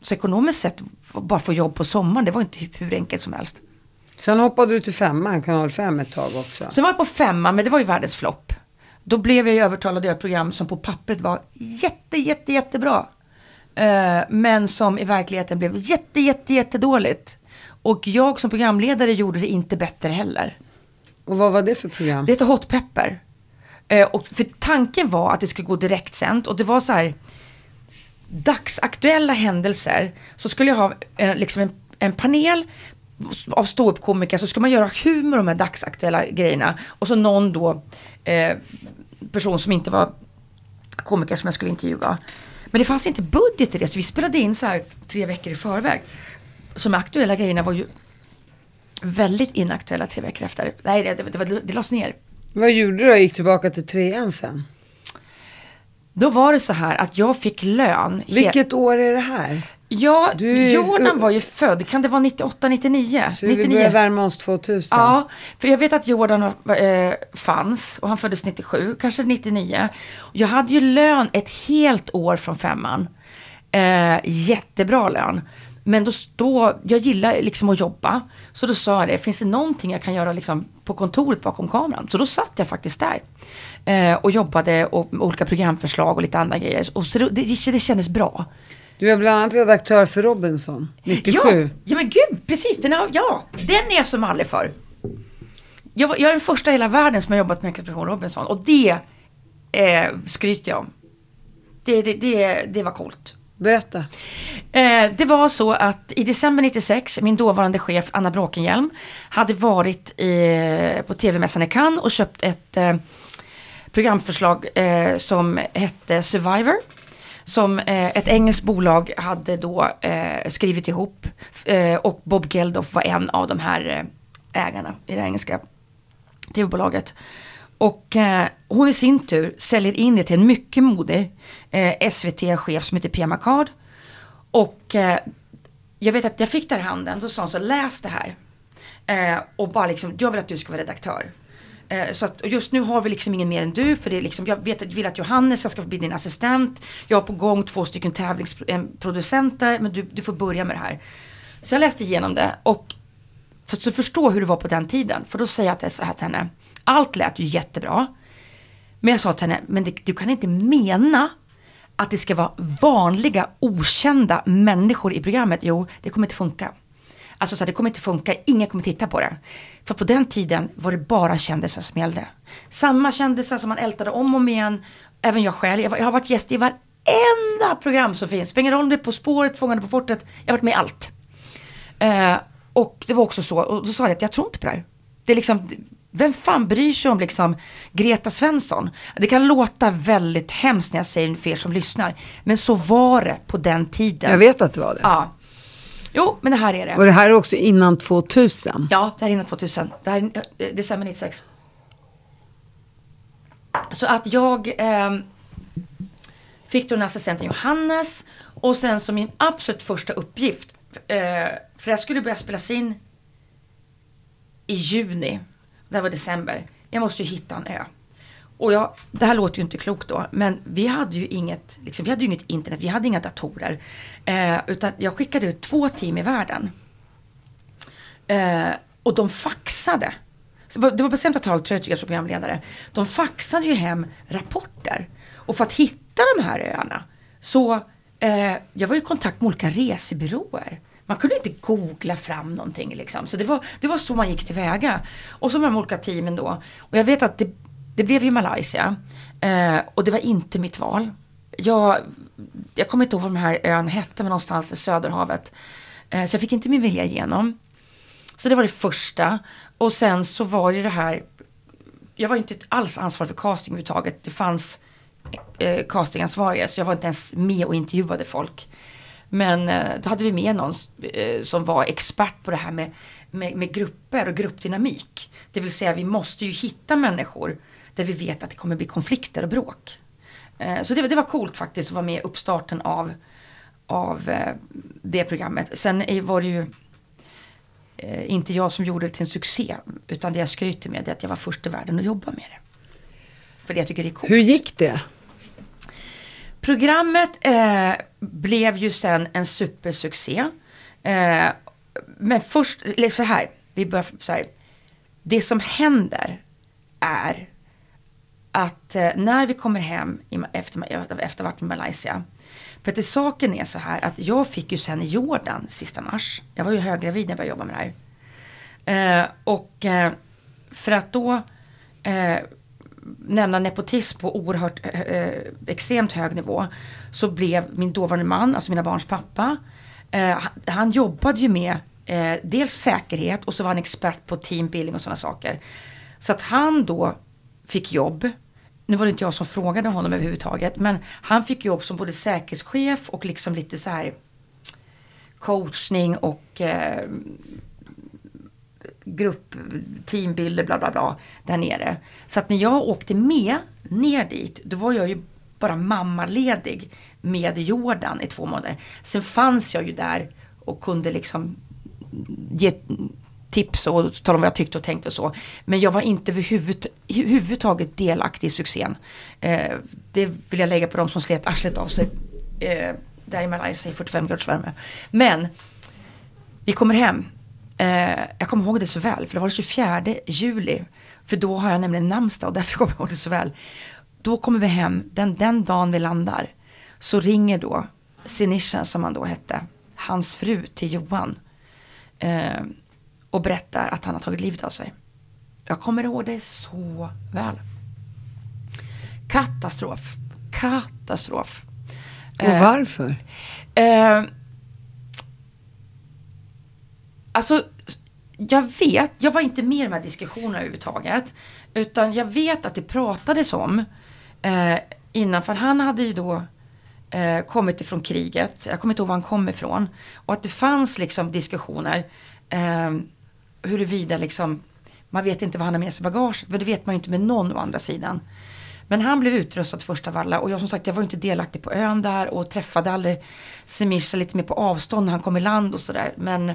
så ekonomiskt sett, bara få jobb på sommaren, det var inte hur enkelt som helst. Sen hoppade du till femman, kanal 5 ett tag också. Sen var jag på femman, men det var ju världens flopp. Då blev jag ju övertalad att göra ett program som på pappret var jätte, jätte, jättebra. Uh, men som i verkligheten blev jätte, jätte, jättedåligt. Och jag som programledare gjorde det inte bättre heller. Och vad var det för program? Det heter Hot Pepper. Uh, och för tanken var att det skulle gå direktsänt och det var så här dagsaktuella händelser så skulle jag ha eh, liksom en, en panel av ståuppkomiker så ska man göra humor om de här dagsaktuella grejerna. Och så någon då eh, person som inte var komiker som jag skulle intervjua. Men det fanns inte budget i det så vi spelade in så här tre veckor i förväg. Så de aktuella grejerna var ju väldigt inaktuella tre veckor efter. Nej, det, det, det, det lades ner. Vad gjorde du då? Gick tillbaka till trean sen? Då var det så här att jag fick lön. Vilket år är det här? Ja, du, Jordan var ju född, kan det vara 98, 99? Så 99. vi börjar värma oss 2000? Ja, för jag vet att Jordan äh, fanns och han föddes 97, kanske 99. Jag hade ju lön ett helt år från femman. Äh, jättebra lön. Men då, då, jag gillar liksom att jobba. Så då sa jag det, finns det någonting jag kan göra liksom på kontoret bakom kameran? Så då satt jag faktiskt där. Eh, och jobbade och med olika programförslag och lite andra grejer. Och så det, det, det kändes bra. Du är bland annat redaktör för Robinson, 97. Ja, ja men gud, precis. Den är, ja, den är jag som aldrig för. Jag, jag är den första i hela världen som har jobbat med Expedition Robinson. Och det eh, skryter jag om. Det, det, det, det var coolt. Berätta. Eh, det var så att i december 96, min dåvarande chef Anna Bråkenhielm hade varit i, på tv-mässan i Cannes och köpt ett eh, programförslag eh, som hette Survivor. Som eh, ett engelskt bolag hade då eh, skrivit ihop. Eh, och Bob Geldof var en av de här eh, ägarna i det engelska tv-bolaget. Och eh, hon i sin tur säljer in det till en mycket modig eh, SVT-chef som heter Pia Macard. Och eh, jag vet att jag fick det här i handen, då sa hon så läs det här. Eh, och bara liksom, jag vill att du ska vara redaktör. Eh, så att, just nu har vi liksom ingen mer än du för det är liksom, jag vet, vill att Johannes ska bli din assistent. Jag har på gång två stycken tävlingsproducenter eh, men du, du får börja med det här. Så jag läste igenom det och för att förstå hur det var på den tiden. För då säger jag till, så här till henne, allt lät ju jättebra. Men jag sa till henne, men det, du kan inte mena att det ska vara vanliga okända människor i programmet. Jo, det kommer inte funka. Alltså så här, det kommer inte funka, ingen kommer titta på det. För på den tiden var det bara kändisar som gällde. Samma kändisar som man ältade om och om igen. Även jag själv. Jag, har varit gäst i varenda program som finns. Spelar om det På spåret, Fångarna på fortet. Jag har varit med i allt. Eh, och det var också så, och då sa jag att jag tror inte på det här. Det är liksom, vem fan bryr sig om liksom Greta Svensson? Det kan låta väldigt hemskt när jag säger det för er som lyssnar. Men så var det på den tiden. Jag vet att det var det. Ja. Jo, men det här är det. Och det här är också innan 2000? Ja, det här är innan 2000. Det här är december 96. Så att jag eh, fick då den assistenten Johannes och sen som min absolut första uppgift, eh, för jag skulle börja spelas in i juni, det här var december, jag måste ju hitta en ö. Och jag, det här låter ju inte klokt då, men vi hade ju inget, liksom, vi hade ju inget internet, vi hade inga datorer. Eh, utan jag skickade ut två team i världen. Eh, och de faxade. Det var- bestämt att tal, tror som programledare. De faxade ju hem rapporter. Och för att hitta de här öarna så, eh, jag var i kontakt med olika resebyråer. Man kunde inte googla fram någonting liksom. Så det var, det var så man gick tillväga. Och så med de olika teamen då. Och jag vet att det, det blev ju Malaysia. Eh, och det var inte mitt val. Jag, jag kommer inte ihåg vad den här ön hette, men någonstans i Söderhavet. Eh, så jag fick inte min vilja igenom. Så det var det första. Och sen så var det det här, jag var inte alls ansvarig för casting överhuvudtaget. Det fanns eh, castingansvariga så jag var inte ens med och intervjuade folk. Men eh, då hade vi med någon eh, som var expert på det här med, med, med grupper och gruppdynamik. Det vill säga vi måste ju hitta människor där vi vet att det kommer bli konflikter och bråk. Eh, så det, var- det var coolt faktiskt att vara med i uppstarten av, av eh, det programmet. Sen var det ju eh, inte jag som gjorde det till en succé. Utan det jag skryter med är att jag var först i världen att jobba med det. För det jag tycker det är coolt. Hur gick det? Programmet eh, blev ju sen en supersuccé. Eh, men först, eller så här, vi börjar så här. Det som händer är att eh, när vi kommer hem efter, efter varit i Malaysia. För att det, saken är så här att jag fick ju sen i Jordan sista mars. Jag var ju höggravid när jag började jobba med det här. Eh, och eh, för att då eh, nämna nepotism på oerhört eh, eh, extremt hög nivå. Så blev min dåvarande man, alltså mina barns pappa. Eh, han, han jobbade ju med eh, dels säkerhet och så var han expert på teambuilding och sådana saker. Så att han då fick jobb. Nu var det inte jag som frågade honom överhuvudtaget. Men han fick jobb som både säkerhetschef och liksom lite så här coachning och eh, grupp, teambilder, bla bla bla, där nere. Så att när jag åkte med ner dit, då var jag ju bara mammaledig med Jordan i två månader. Sen fanns jag ju där och kunde liksom ge tips och tala om vad jag tyckte och tänkte och så. Men jag var inte överhuvudtaget delaktig i succén. Eh, det vill jag lägga på de som slet arslet av sig. Eh, där i Malaysia i 45 graders värme. Men vi kommer hem. Eh, jag kommer ihåg det så väl, för det var den 24 juli. För då har jag nämligen namnsdag och därför kommer jag ihåg det så väl. Då kommer vi hem, den, den dagen vi landar, så ringer då Sinisha, som han då hette, hans fru till Johan. Eh, och berättar att han har tagit livet av sig. Jag kommer ihåg det så väl. Katastrof. Katastrof. Och Eh, varför? Eh, alltså, jag vet, jag var inte med i de här diskussionerna överhuvudtaget. Utan jag vet att det pratades om eh, innan, för han hade ju då eh, kommit ifrån kriget. Jag kommer inte ihåg var han kom ifrån. Och att det fanns liksom diskussioner eh, huruvida liksom, man vet inte vad han har med sig i bagaget. Men det vet man ju inte med någon å andra sidan. Men han blev utrustad först av alla och jag som sagt jag var inte delaktig på ön där och träffade aldrig Semisha lite mer på avstånd när han kom i land och sådär. Men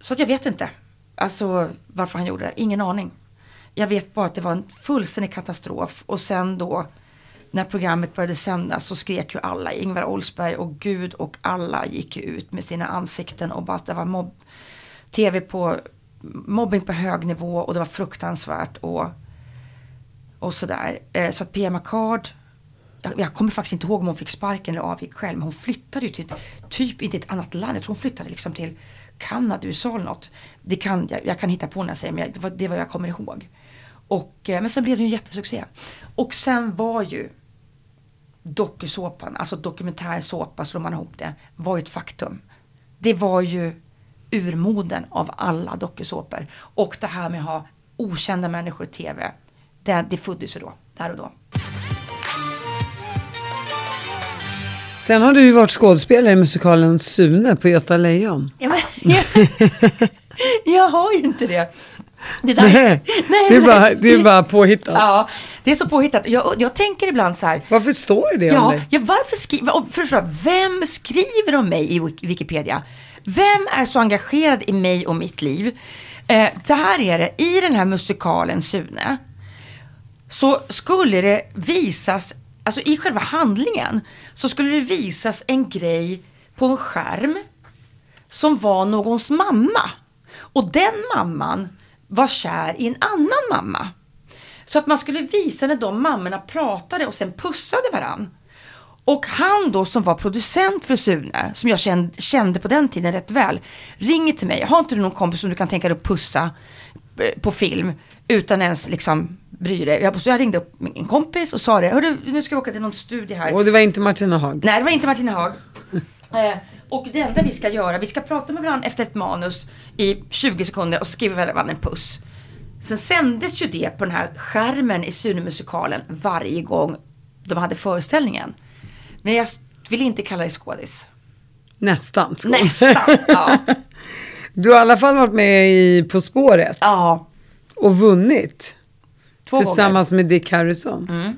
så att jag vet inte. Alltså varför han gjorde det. Ingen aning. Jag vet bara att det var en fullständig katastrof. Och sen då när programmet började sändas så skrek ju alla. Ingvar Oldsberg och Gud och alla gick ju ut med sina ansikten och bara att det var mobb, tv på mobbing på hög nivå och det var fruktansvärt. Och, och sådär. Eh, så att Pia Macard jag, jag kommer faktiskt inte ihåg om hon fick sparken eller avgick själv. Men hon flyttade ju till typ inte ett annat land. Jag tror hon flyttade liksom till Kanada, USA eller något. Det kan, jag, jag kan hitta på när jag säger men jag, det, var, det var jag kommer ihåg. Och, eh, men sen blev det ju en jättesuccé. Och sen var ju dokusåpan, alltså dokumentärsåpa, slår man ihop det, var ju ett faktum. Det var ju urmoden av alla dokusåpor. Och det här med att ha okända människor i tv, det, det föddes ju då, där och då. Sen har du ju varit skådespelare i musikalen Sune på Göta Lejon. Ja, men, jag, jag har ju inte det. Det, där, Nej, det är bara, det är bara påhittat. Ja, det är så påhittat. Jag, jag tänker ibland så här. Varför står det om Ja, dig? ja varför skriver, vem skriver om mig i Wik- Wikipedia? Vem är så engagerad i mig och mitt liv? Eh, så här är det, i den här musikalen Sune, så skulle det visas, alltså i själva handlingen, så skulle det visas en grej på en skärm som var någons mamma. Och den mamman var kär i en annan mamma. Så att man skulle visa när de mammorna pratade och sen pussade varandra. Och han då som var producent för Sune, som jag kände, kände på den tiden rätt väl, ringer till mig. Har inte du någon kompis som du kan tänka dig att pussa eh, på film utan ens liksom bry dig? Jag, jag ringde upp min kompis och sa det. Hörru, nu ska vi åka till någon studie här. Och det var inte Martina Haag? Nej, det var inte Martina Haag. Eh, och det enda vi ska göra, vi ska prata med varandra efter ett manus i 20 sekunder och skriva varandra en puss. Sen sändes ju det på den här skärmen i Sunemusikalen varje gång de hade föreställningen. Men jag vill inte kalla det skådis. Nästan. skål. Nästan, ja. Du har i alla fall varit med i På spåret Ja, och vunnit. två gånger. tillsammans med Dick Harrison. Mm.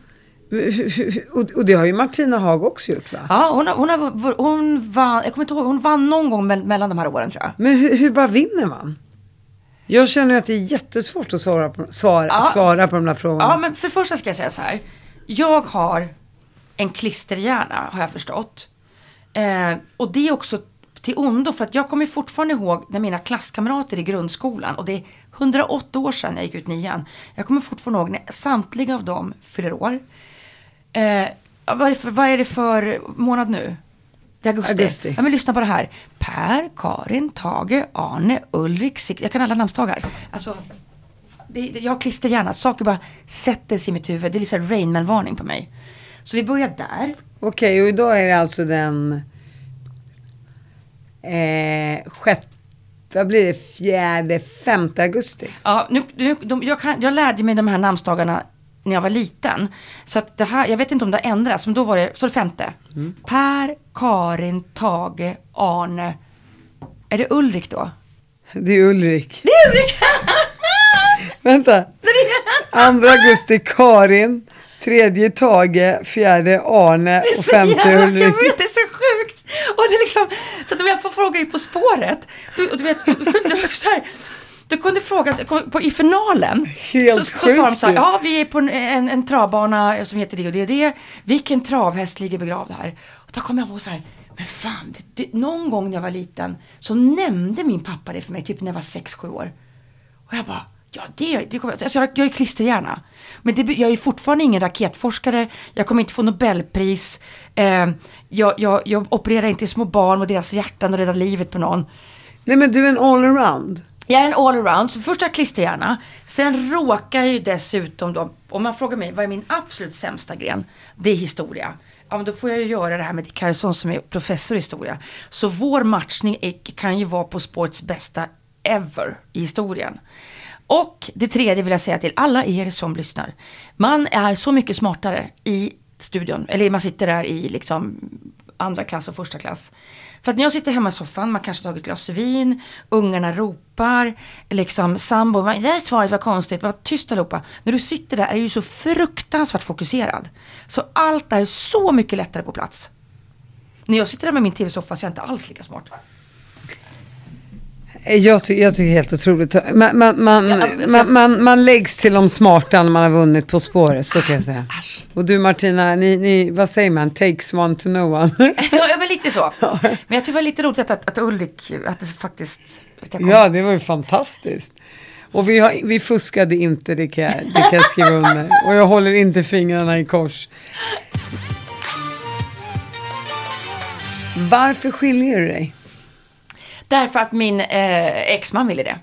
Och, det har ju Martina Haag också gjort va? Ja, hon, har, hon, har, hon vann, jag kommer inte ihåg, hon vann någon gång mell- mellan de här åren tror jag. Men hur, hur bara vinner man? Jag känner att det är jättesvårt att svara på, svara, Ja. svara på de där frågorna. Ja, men för det första ska jag säga så här. Jag har en klisterhjärna, har jag förstått. Eh, och det är också till ondo, för att jag kommer fortfarande ihåg när mina klasskamrater i grundskolan, och det är 108 år sedan jag gick ut nian. Jag kommer fortfarande ihåg när samtliga av dem fyller år. Eh, vad, är det för, vad är det för månad nu? Det är augusti. Augusti. Ja, men lyssna på det här. Per, Karin, Tage, Arne, Ulrik, Sig- jag kan alla namnsdagar. Alltså, det, det, jag klister gärna, saker bara sätter sig i mitt huvud. Det är liksom Rainman-varning på mig. Så vi börjar där. Okej, och idag är det alltså den eh, sjätte, vad blir det, fjärde, femte augusti. Ja, nu, nu, de, jag, kan, jag lärde mig de här namnsdagarna när jag var liten. Så att det här, jag vet inte om det har ändrats, men då var det, så det femte. Per, Karin, Tage, Arne. Är det Ulrik då? Det är Ulrik. Det är Ulrik! Vänta. Andra augusti Karin, tredje Tage, fjärde Arne och femte Ulrik. Det är så sjukt. Och det är liksom, så att om jag får fråga dig På spåret, du, och du vet, du så här, du kunde fråga på, i finalen. Helt så, så sa de sjukt så här, ja vi är på en, en, en travbana som heter det och det och det. Vilken travhäst ligger begravd här? Och då kom jag på så här, men fan, det, det, någon gång när jag var liten så nämnde min pappa det för mig, typ när jag var 6-7 år. Och jag bara, ja det, det kommer jag, alltså jag, jag är klisterhjärna. Men det, jag är fortfarande ingen raketforskare, jag kommer inte få Nobelpris, eh, jag, jag, jag opererar inte små barn och deras hjärtan och räddar livet på någon. Nej men du är en allround. Jag är en allround, så först har jag klisterhjärna. Sen råkar jag ju dessutom då, om man frågar mig vad är min absolut sämsta gren? Det är historia. Ja men då får jag ju göra det här med Dick Harrison som är professor i historia. Så vår matchning kan ju vara på sports bästa ever i historien. Och det tredje vill jag säga till alla er som lyssnar. Man är så mycket smartare i studion, eller man sitter där i liksom andra klass och första klass. För att när jag sitter hemma i soffan, man kanske tagit ett glas vin, ungarna ropar, liksom sambo, det här svaret var konstigt, var tyst allihopa. När du sitter där är du så fruktansvärt fokuserad. Så allt är så mycket lättare på plats. När jag sitter där med min tv-soffa så är jag inte alls lika smart. Jag, ty jag tycker helt otroligt. Man, man, man, Ja, man, man, man läggs till de smarta när man har vunnit På spåret, så kan jag säga. Och du Martina, ni, ni, vad säger man, takes one to know one. ja, men lite så. Men jag tycker det var lite roligt att, att, att Ulrik, att det faktiskt... Att ja, det var ju fantastiskt. Och vi, har, vi fuskade inte, det kan, jag, det kan jag skriva under. Och jag håller inte fingrarna i kors. Varför skiljer du dig? Därför att min eh, exman ville det.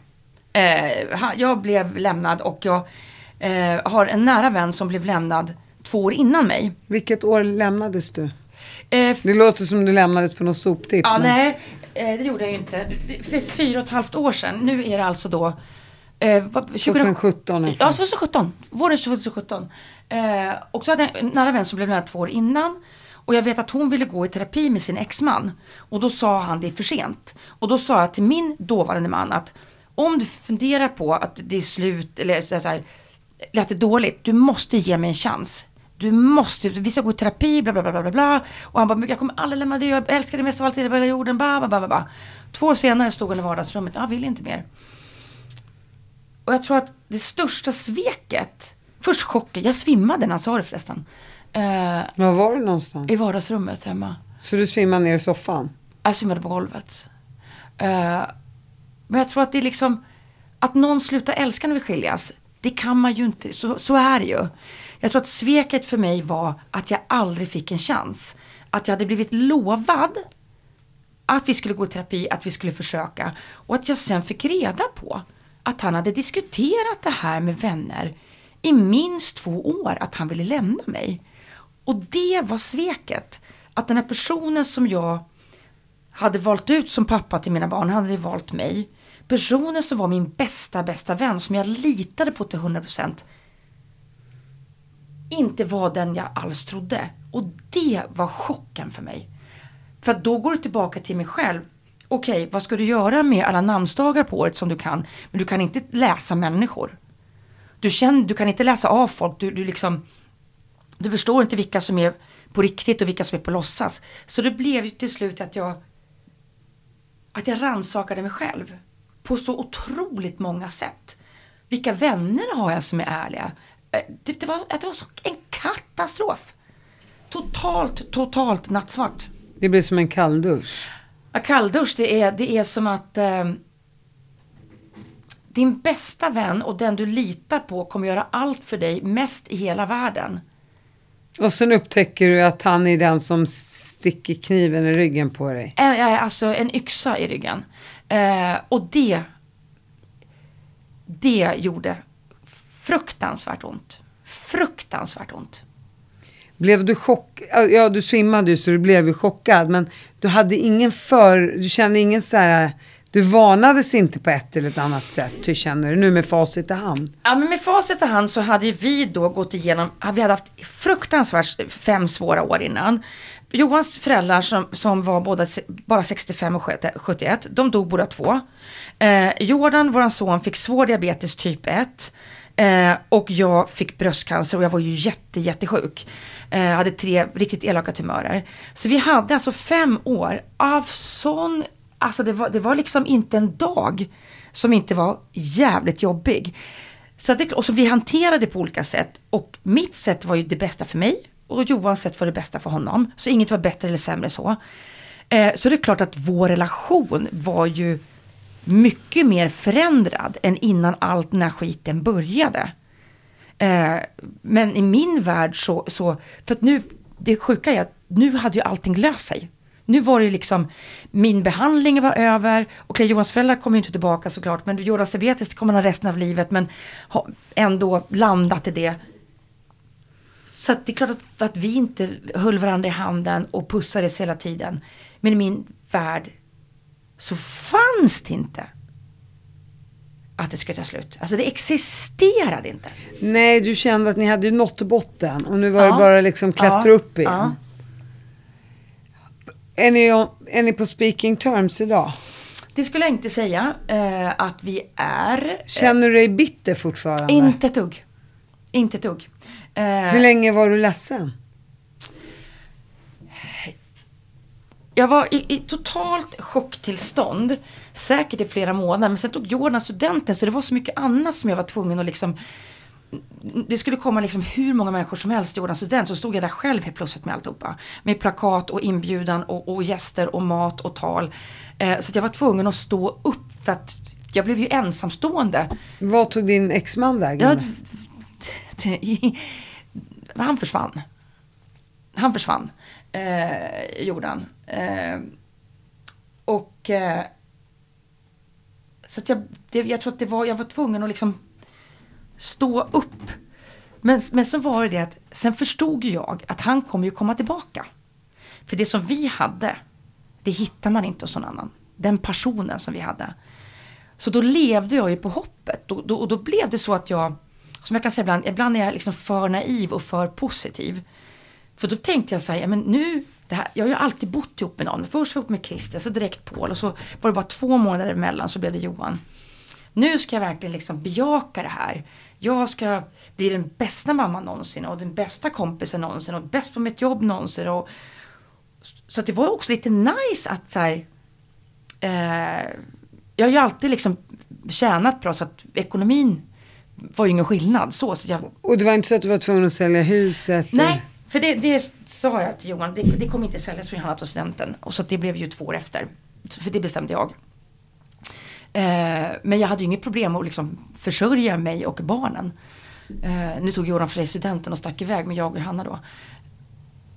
Eh, han- jag blev lämnad och jag eh, har en nära vän som blev lämnad två år innan mig. Vilket år lämnades du? Eh, Det låter som du lämnades på någon soptipp. Ja, men- nej, eh, det gjorde jag ju inte. För fyra och ett halvt år sedan. Nu är det alltså då... Eh, vad- 2000 2017 i alla fall. Ja, 2017. Våren 2017. Eh, och så hade jag en nära vän som blev nära två år innan. Och jag vet att hon ville gå i terapi med sin exman. Och då sa han det är för sent. Och då sa jag till min dåvarande man att om du funderar på att det är slut eller så här, lät att det är dåligt, du måste ge mig en chans. Du måste, vi ska gå i terapi, bla bla bla bla bla. Och han bara, jag kommer aldrig lämna dig, jag älskar dig mest av allt i hela jorden, bla bla bla, bla. Två år senare stod han i vardagsrummet, jag vill inte mer. Och jag tror att det största sveket Först chocken, jag svimmade när han sa det förresten. Eh, Var var du någonstans? I vardagsrummet hemma. Så du svimmade ner i soffan? Jag svimmade på golvet. Eh, men jag tror att det är liksom, att någon slutar älska när vi skiljas, det kan man ju inte, så, så är det ju. Jag tror att sveket för mig var att jag aldrig fick en chans. Att jag hade blivit lovad att vi skulle gå i terapi, att vi skulle försöka. Och att jag sen fick reda på att han hade diskuterat det här med vänner i minst två år, att han ville lämna mig. Och det var sveket. Att den här personen som jag hade valt ut som pappa till mina barn, hade valt mig. Personen som var min bästa, bästa vän, som jag litade på till 100% inte var den jag alls trodde. Och det var chocken för mig. För att då går du tillbaka till mig själv. Okej, vad ska du göra med alla namnsdagar på året som du kan? Men du kan inte läsa människor. Du, känner, du kan inte läsa av folk. Du, du, liksom, du förstår inte vilka som är på riktigt och vilka som är på låtsas. Så det blev ju till slut att jag att jag rannsakade mig själv på så otroligt många sätt. Vilka vänner har jag som är ärliga? Eh, Det, det, var, det var så en katastrof. Totalt, totalt nattsvart. Det blir som en kalldusch. Ja, kalldusch, det är, det är som att eh, din bästa vän och den du litar på kommer göra allt för dig mest i hela världen. Och sen upptäcker du att han är den som sticker kniven i ryggen på dig. Eh, Alltså en yxa i ryggen. Eh, och det, det gjorde fruktansvärt ont. Fruktansvärt ont. Blev du chock? Ja, du svimmade ju så du blev ju chockad. Men du hade ingen för... Du kände ingen så här... Du varnades inte på ett eller ett annat sätt, hur känner du nu med facit i hand? Ja, men med facit i hand så hade vi då gått igenom, vi hade haft fruktansvärt fem svåra år innan. Johans föräldrar som, som var båda, bara 65 och 71, de dog båda två. Eh, Jordan, våran son, fick svår diabetes typ 1. Eh, och jag fick bröstcancer och jag var ju jätte, jättesjuk. Eh, hade tre riktigt elaka tumörer. Så vi hade alltså fem år av sån, alltså det var, det var liksom inte en dag som inte var jävligt jobbig. Så det, och så vi hanterade det på olika sätt. Och mitt sätt var ju det bästa för mig. Och Johans sätt var det bästa för honom. Så inget var bättre eller sämre så. Eh, så det är klart att vår relation var ju mycket mer förändrad än innan allt den här skiten började. Eh, men i min värld så, så, för att nu, det sjuka är att nu hade ju allting löst sig. Nu var det ju liksom, min behandling var över och Johans föräldrar kommer ju inte tillbaka såklart, men Jordas diabetes det kommer han ha resten av livet, men har ändå landat i det. Så att det är klart att, att vi inte höll varandra i handen och pussades hela tiden. Men i min värld så fanns det inte att det skulle ta slut. Alltså det existerade inte. Nej, du kände att ni hade nått botten och nu var det Ja. bara liksom klättra Ja. upp igen. Ja. Är, ni, är ni på speaking terms idag? Det skulle jag inte säga eh, att vi är. Känner du dig bitter fortfarande? Inte ett dugg. Inte ett dugg. Eh, Hur länge var du ledsen? Jag var i, i totalt chocktillstånd, säkert i flera månader, men sen tog Jordan studenten så det var så mycket annat som jag var tvungen att liksom det skulle komma liksom hur många människor som helst till Jordan student så stod jag där själv helt plötsligt med alltihopa. Med plakat och inbjudan och, och gäster och mat och tal. Eh, så jag var tvungen att stå upp för att jag blev ju ensamstående. Vad tog din exman vägen? Ja, han försvann. Han försvann, eh, Jordan. Eh, och eh, så att jag, det, jag tror att det var, jag var tvungen att liksom stå upp. Men, men så var det det att sen förstod jag att han kommer ju komma tillbaka. För det som vi hade, det hittar man inte hos någon annan. Den passionen som vi hade. Så då levde jag ju på hoppet. Då, då, och då blev det så att jag, som jag kan säga ibland, ibland är jag liksom för naiv och för positiv. För då tänkte jag så här, ja, men nu, det här, jag har ju alltid bott ihop med någon. Först var jag ihop med Christer, så direkt Paul och så var det bara två månader emellan så blev det Johan. Nu ska jag verkligen liksom bejaka det här. Jag ska bli den bästa mamman någonsin och den bästa kompisen någonsin och bäst på mitt jobb någonsin. Och, så det var också lite nice att så här, eh, jag har ju alltid liksom tjänat bra så att ekonomin var ju ingen skillnad så. så jag, Och det var inte så att du var tvungen att sälja huset? nej, för det, det sa jag till Johan, det, det kommer inte säljas för han tog studenten. Och så det blev ju två år efter. För det bestämde jag. Eh, men jag hade ju inget problem att liksom försörja mig och barnen. Eh, nu tog Johan för studenten och stack iväg med jag och Hanna då.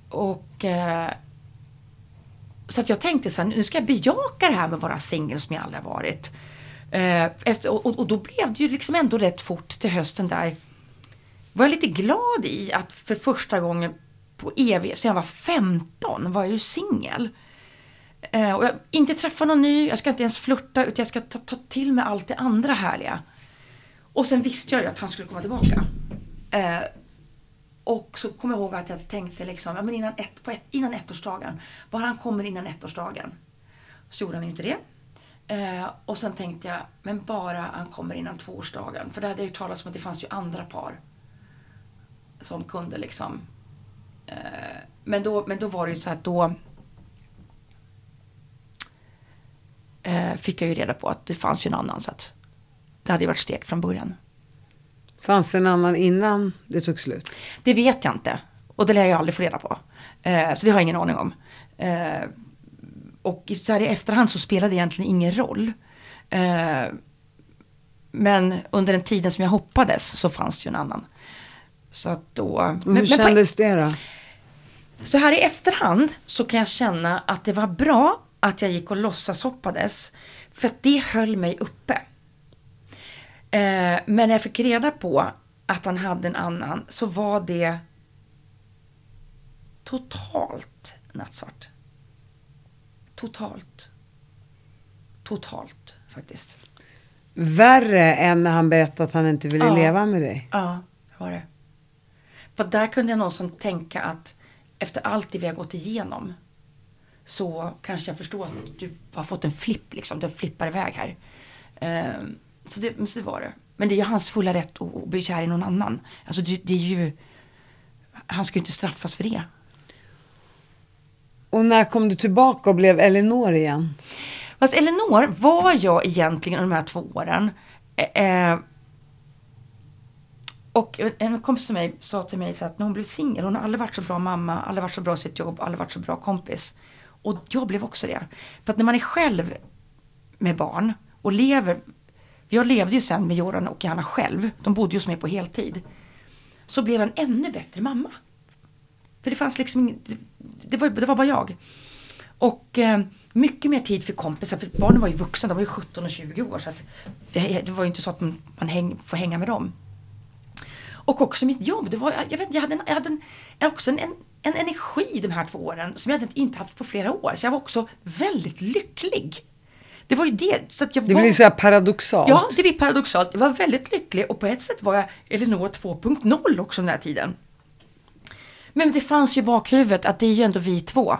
Och eh, så att jag tänkte så här, nu ska jag bejaka det här med att vara singel som jag aldrig har varit. Eh, efter, och, och, och då blev det ju liksom ändå rätt fort till hösten där. Var jag lite glad i att för första gången på evigt, sen jag var 15, var jag ju singel. Eh, och jag inte träffa någon ny, jag ska inte ens flirta utan jag ska ta, ta till mig allt det andra härliga. Och sen visste jag ju att han skulle komma tillbaka. Eh, och så kommer jag ihåg att jag tänkte liksom, ja, men innan, ett, på ett, innan ettårsdagen, bara han kommer innan ettårsdagen. Så gjorde han ju inte det. Eh, och sen tänkte jag, men bara han kommer innan tvåårsdagen. För det hade jag ju talat om att det fanns ju andra par. Som kunde liksom. Eh, men, då, men då var det ju så att då eh, fick jag ju reda på att det fanns ju en annan. Så att det hade ju varit steg från början. Fanns det en annan innan det tog slut? Det vet jag inte. Och det lär jag aldrig få reda på. Eh, så det har jag ingen aning om. Eh, och så här i efterhand så spelade det egentligen ingen roll. Eh, men under den tiden som jag hoppades så fanns det ju en annan. Så att då... Och hur men- men på- kändes det då? så här i efterhand så kan jag känna att det var bra att jag gick och låtsashoppades. För att det höll mig uppe. Eh, men när jag fick reda på att han hade en annan så var det totalt nattsvart. Totalt. Totalt faktiskt. Värre än när han berättade att han inte ville Ja. leva med dig? Ja, det var det. För där kunde jag någonstans tänka att efter allt det vi har gått igenom så kanske jag förstår att du har fått en flipp liksom. Du flippar iväg här. Ehm, så, det, så det var det. Men det är ju hans fulla rätt att, att bli kär i någon annan. Alltså det, det är ju... Han ska ju inte straffas för det. Och när kom du tillbaka och blev Elinor igen? Fast Elinor var jag egentligen under de här två åren. Eh, och en kompis till mig sa till mig så att när hon blev singel, hon har aldrig varit så bra mamma, aldrig varit så bra i sitt jobb, aldrig varit så bra kompis. Och jag blev också det. För att när man är själv med barn och lever, jag levde ju sen med Joran och Johanna själv, de bodde ju hos mig på heltid. Så blev jag en ännu bättre mamma. För det fanns liksom ingen, det, det, var, det var bara jag. Och eh, mycket mer tid för kompisar, för barnen var ju vuxna, de var ju 17 och 20 år. Så att det, det var ju inte så att man, man häng, får hänga med dem. Och också mitt jobb, det var, jag vet, jag hade, en, jag hade en, också en, en, en energi de här två åren som jag hade inte haft på flera år. Så jag var också väldigt lycklig. Det var ju det. Så att jag Det var, blir så här paradoxalt. Ja, det blir paradoxalt. Jag var väldigt lycklig och på ett sätt var jag Elinor 2.0 också den här tiden. Men det fanns ju i bakhuvudet att det är ju ändå vi två.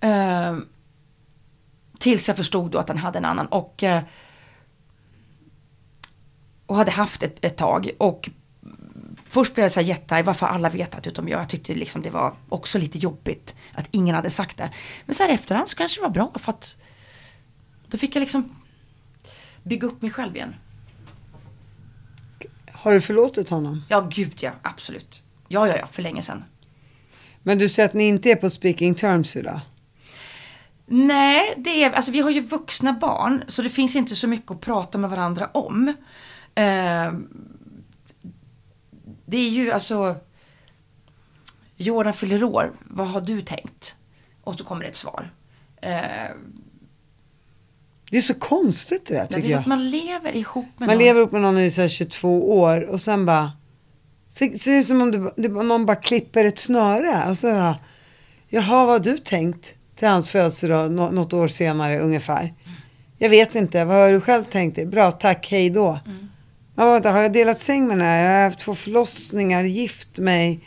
Ehm, tills jag förstod då att han hade en annan och, eh, och hade haft ett, ett tag. Och först blev jag så här jättearg, varför alla vetat utom jag. Jag tyckte liksom det var också lite jobbigt att ingen hade sagt det. Men så här efterhand så kanske det var bra för att då fick jag liksom bygga upp mig själv igen. Har du förlåtit honom? Ja, gud ja, absolut. Ja, ja, ja, för länge sedan. Men du säger att ni inte är på speaking terms idag? Nej, det är, alltså vi har ju vuxna barn så det finns inte så mycket att prata med varandra om. Eh, det är ju alltså, Jordan fyller år, vad har du tänkt? Och så kommer det ett svar. Eh, Det är så konstigt det där tycker jag. man lever ihop med Man någon. lever upp med någon i så här 22 år och sen bara så, är det som om det, det, någon bara klipper ett snöre. Och så bara, Jaha, vad har du tänkt till hans födelsedag nå, något år senare ungefär? Jag vet inte, vad har du själv tänkt dig? Bra, tack, hej då. Mm. Men vänta, har jag delat säng med den här? Jag har haft två förlossningar, gift mig,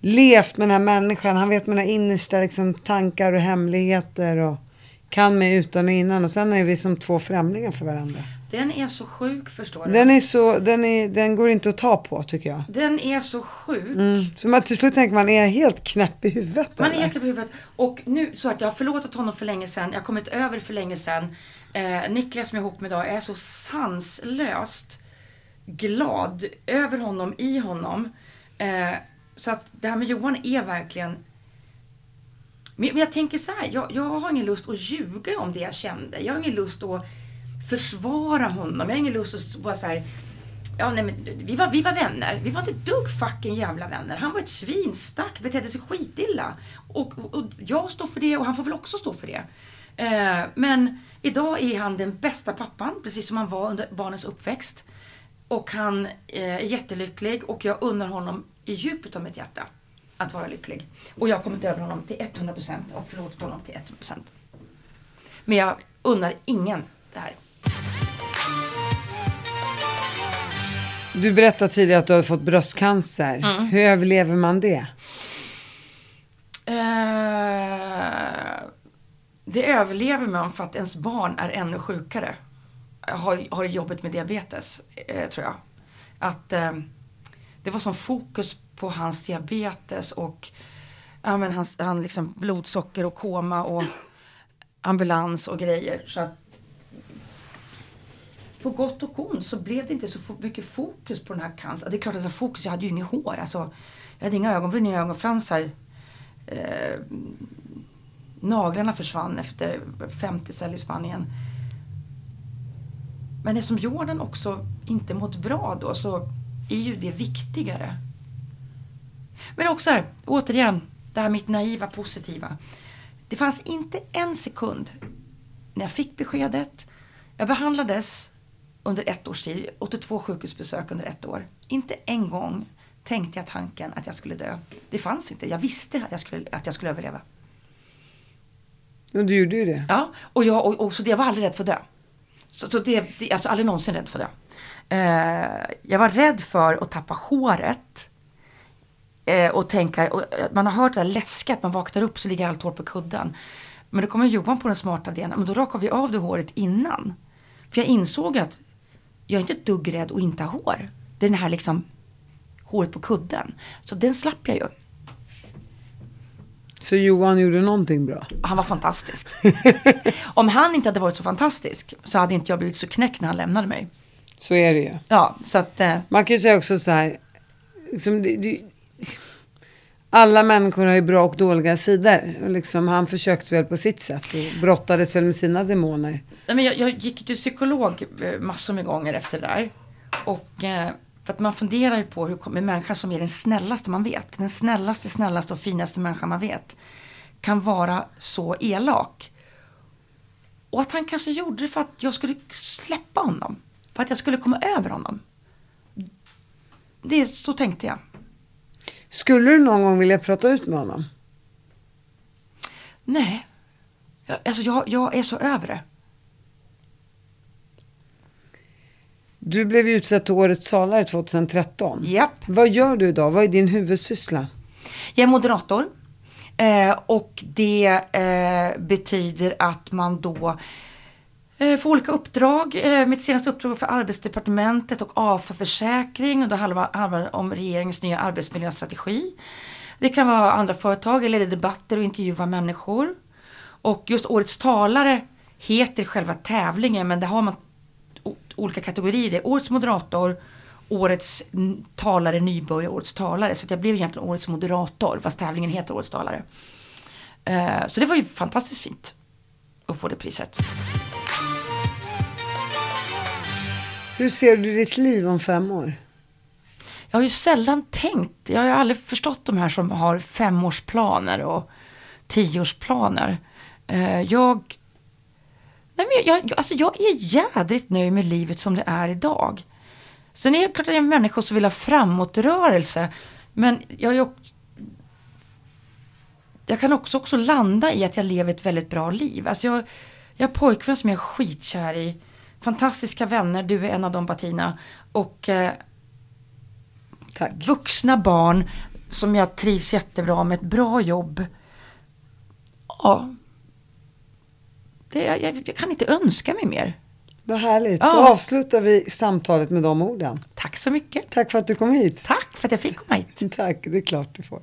levt med den här människan. Han vet mina innersta liksom, tankar och hemligheter och kan mig utan och innan. Och sen är vi som två främlingar för varandra. Den är så sjuk, förstår du. Den är så, den, är, den går inte att ta på tycker jag. Den är så sjuk. Mm. Så man, till slut tänker man, är jag helt knäpp i huvudet Man är eller? helt på huvudet. Och nu, så att jag har förlåtit honom för länge sedan. Jag har kommit över för länge sedan. Eh, Niklas som jag är ihop med idag är så sanslöst glad över honom, i honom. Eh, så att det här med Johan är verkligen men, men jag tänker så här, jag, jag har ingen lust att ljuga om det jag kände. Jag har ingen lust att försvara honom. Jag har ingen lust att vara så här, ja nej men vi var, vi var vänner. Vi var inte ett dugg fucking jävla vänner. Han var ett svin, stack, betedde sig skitilla. Och, och, och jag står för det och han får väl också stå för det. Eh, men idag är han den bästa pappan, precis som han var under barnens uppväxt. Och han eh, är jättelycklig och jag unnar honom i djupet av mitt hjärta att vara lycklig. Och jag har kommit över honom till 100% och förlåtit honom till 100%. Men jag unnar ingen det här. Du berättade tidigare att du har fått bröstcancer. Mm. Hur överlever man det? Eh, det överlever man för att ens barn är ännu sjukare. Har, har jobbet med diabetes, eh, tror jag. Att eh, det var sån fokus på hans diabetes och ja, men hans, han liksom blodsocker och koma och ambulans och grejer. Så att på gott och ont så blev det inte så mycket fokus på den här cancern. Det är klart att det var fokus, jag hade ju inget hår. Alltså, jag hade inga ögonbryn, inga ögonfransar. Eh, naglarna försvann efter 50 cell i Spanien. Men eftersom Jordan också inte mått bra då så är ju det viktigare. Men också här, återigen, det här mitt naiva positiva. Det fanns inte en sekund när jag fick beskedet. Jag behandlades under ett års tid, 82 sjukhusbesök under ett år. Inte en gång tänkte jag tanken att jag skulle dö. Det fanns inte. Jag visste att jag skulle, att jag skulle överleva. Och du gjorde ju det. Ja, och jag, och, och, så det, jag var aldrig rädd för att dö. Så, så det, det, alltså aldrig någonsin rädd för det. Eh, jag var rädd för att tappa håret. Eh, och tänka, och, eh, man har hört det där läskiga att man vaknar upp så ligger allt hår på kudden. Men då kommer Johan på den smarta idén, men då rakar vi av det håret innan. För jag insåg att jag är inte ett dugg rädd att inte ha hår. Det är den här liksom håret på kudden. Så den slapp jag ju. Så Johan gjorde någonting bra. Han var fantastisk. Om han inte hade varit så fantastisk så hade inte jag blivit så knäckt när han lämnade mig. Så är det ju. Ja, så att... Eh, Man kan ju säga också så här. Liksom, det, det, alla människor har ju bra och dåliga sidor. Liksom, han försökte väl på sitt sätt och brottades väl med sina demoner. nej, men jag, jag gick till psykolog eh, massor med gånger efter det där. Och eh, för att man funderar ju på hur kommer människa som är den snällaste man vet. Den snällaste, snällaste och finaste människan man vet. Kan vara så elak. Och att han kanske gjorde det för att jag skulle släppa honom. För att jag skulle komma över honom. Det, så tänkte jag. Skulle du någon gång vilja prata ut med honom? Nej. Jag, alltså jag, jag är så över det. Du blev utsedd till Årets talare 2013. Japp. Vad gör du idag? Vad är din huvudsyssla? Jag är moderator. Eh, och det eh, betyder att man då eh, får olika uppdrag. Mitt senaste uppdrag var för Arbetsdepartementet och AFA Försäkring. Och då handlar det om regeringens nya arbetsmiljöstrategi. Det kan vara andra företag eller debatter och intervjua människor. Och just Årets talare heter själva tävlingen men där har man olika kategorier. Det är Årets moderator, Årets talare, nybörjare, Årets talare. Så jag blev egentligen Årets moderator fast tävlingen heter Årets talare. Eh, så det var ju fantastiskt fint att få det priset. Hur ser du ditt liv om fem år? Jag har ju sällan tänkt, jag har ju aldrig förstått de här som har femårsplaner och tioårsplaner. Eh, jag, nej men jag, alltså jag är jädrigt nöjd med livet som det är idag. Sen är det klart att jag är en människa som vill ha framåtrörelse. Men jag, också- jag kan också, också landa i att jag lever ett väldigt bra liv. Alltså jag, jag har pojkvän som jag är skitkär i. Fantastiska vänner, du är en av dem Bettina. Och eh, vuxna barn som jag trivs jättebra med, ett bra jobb. Ja. Det, jag, jag, kan inte önska mig mer. Vad härligt. Ja. Då avslutar vi samtalet med de orden. Tack så mycket. Tack för att du kom hit. Tack för att jag fick komma hit. Tack, det är klart du får.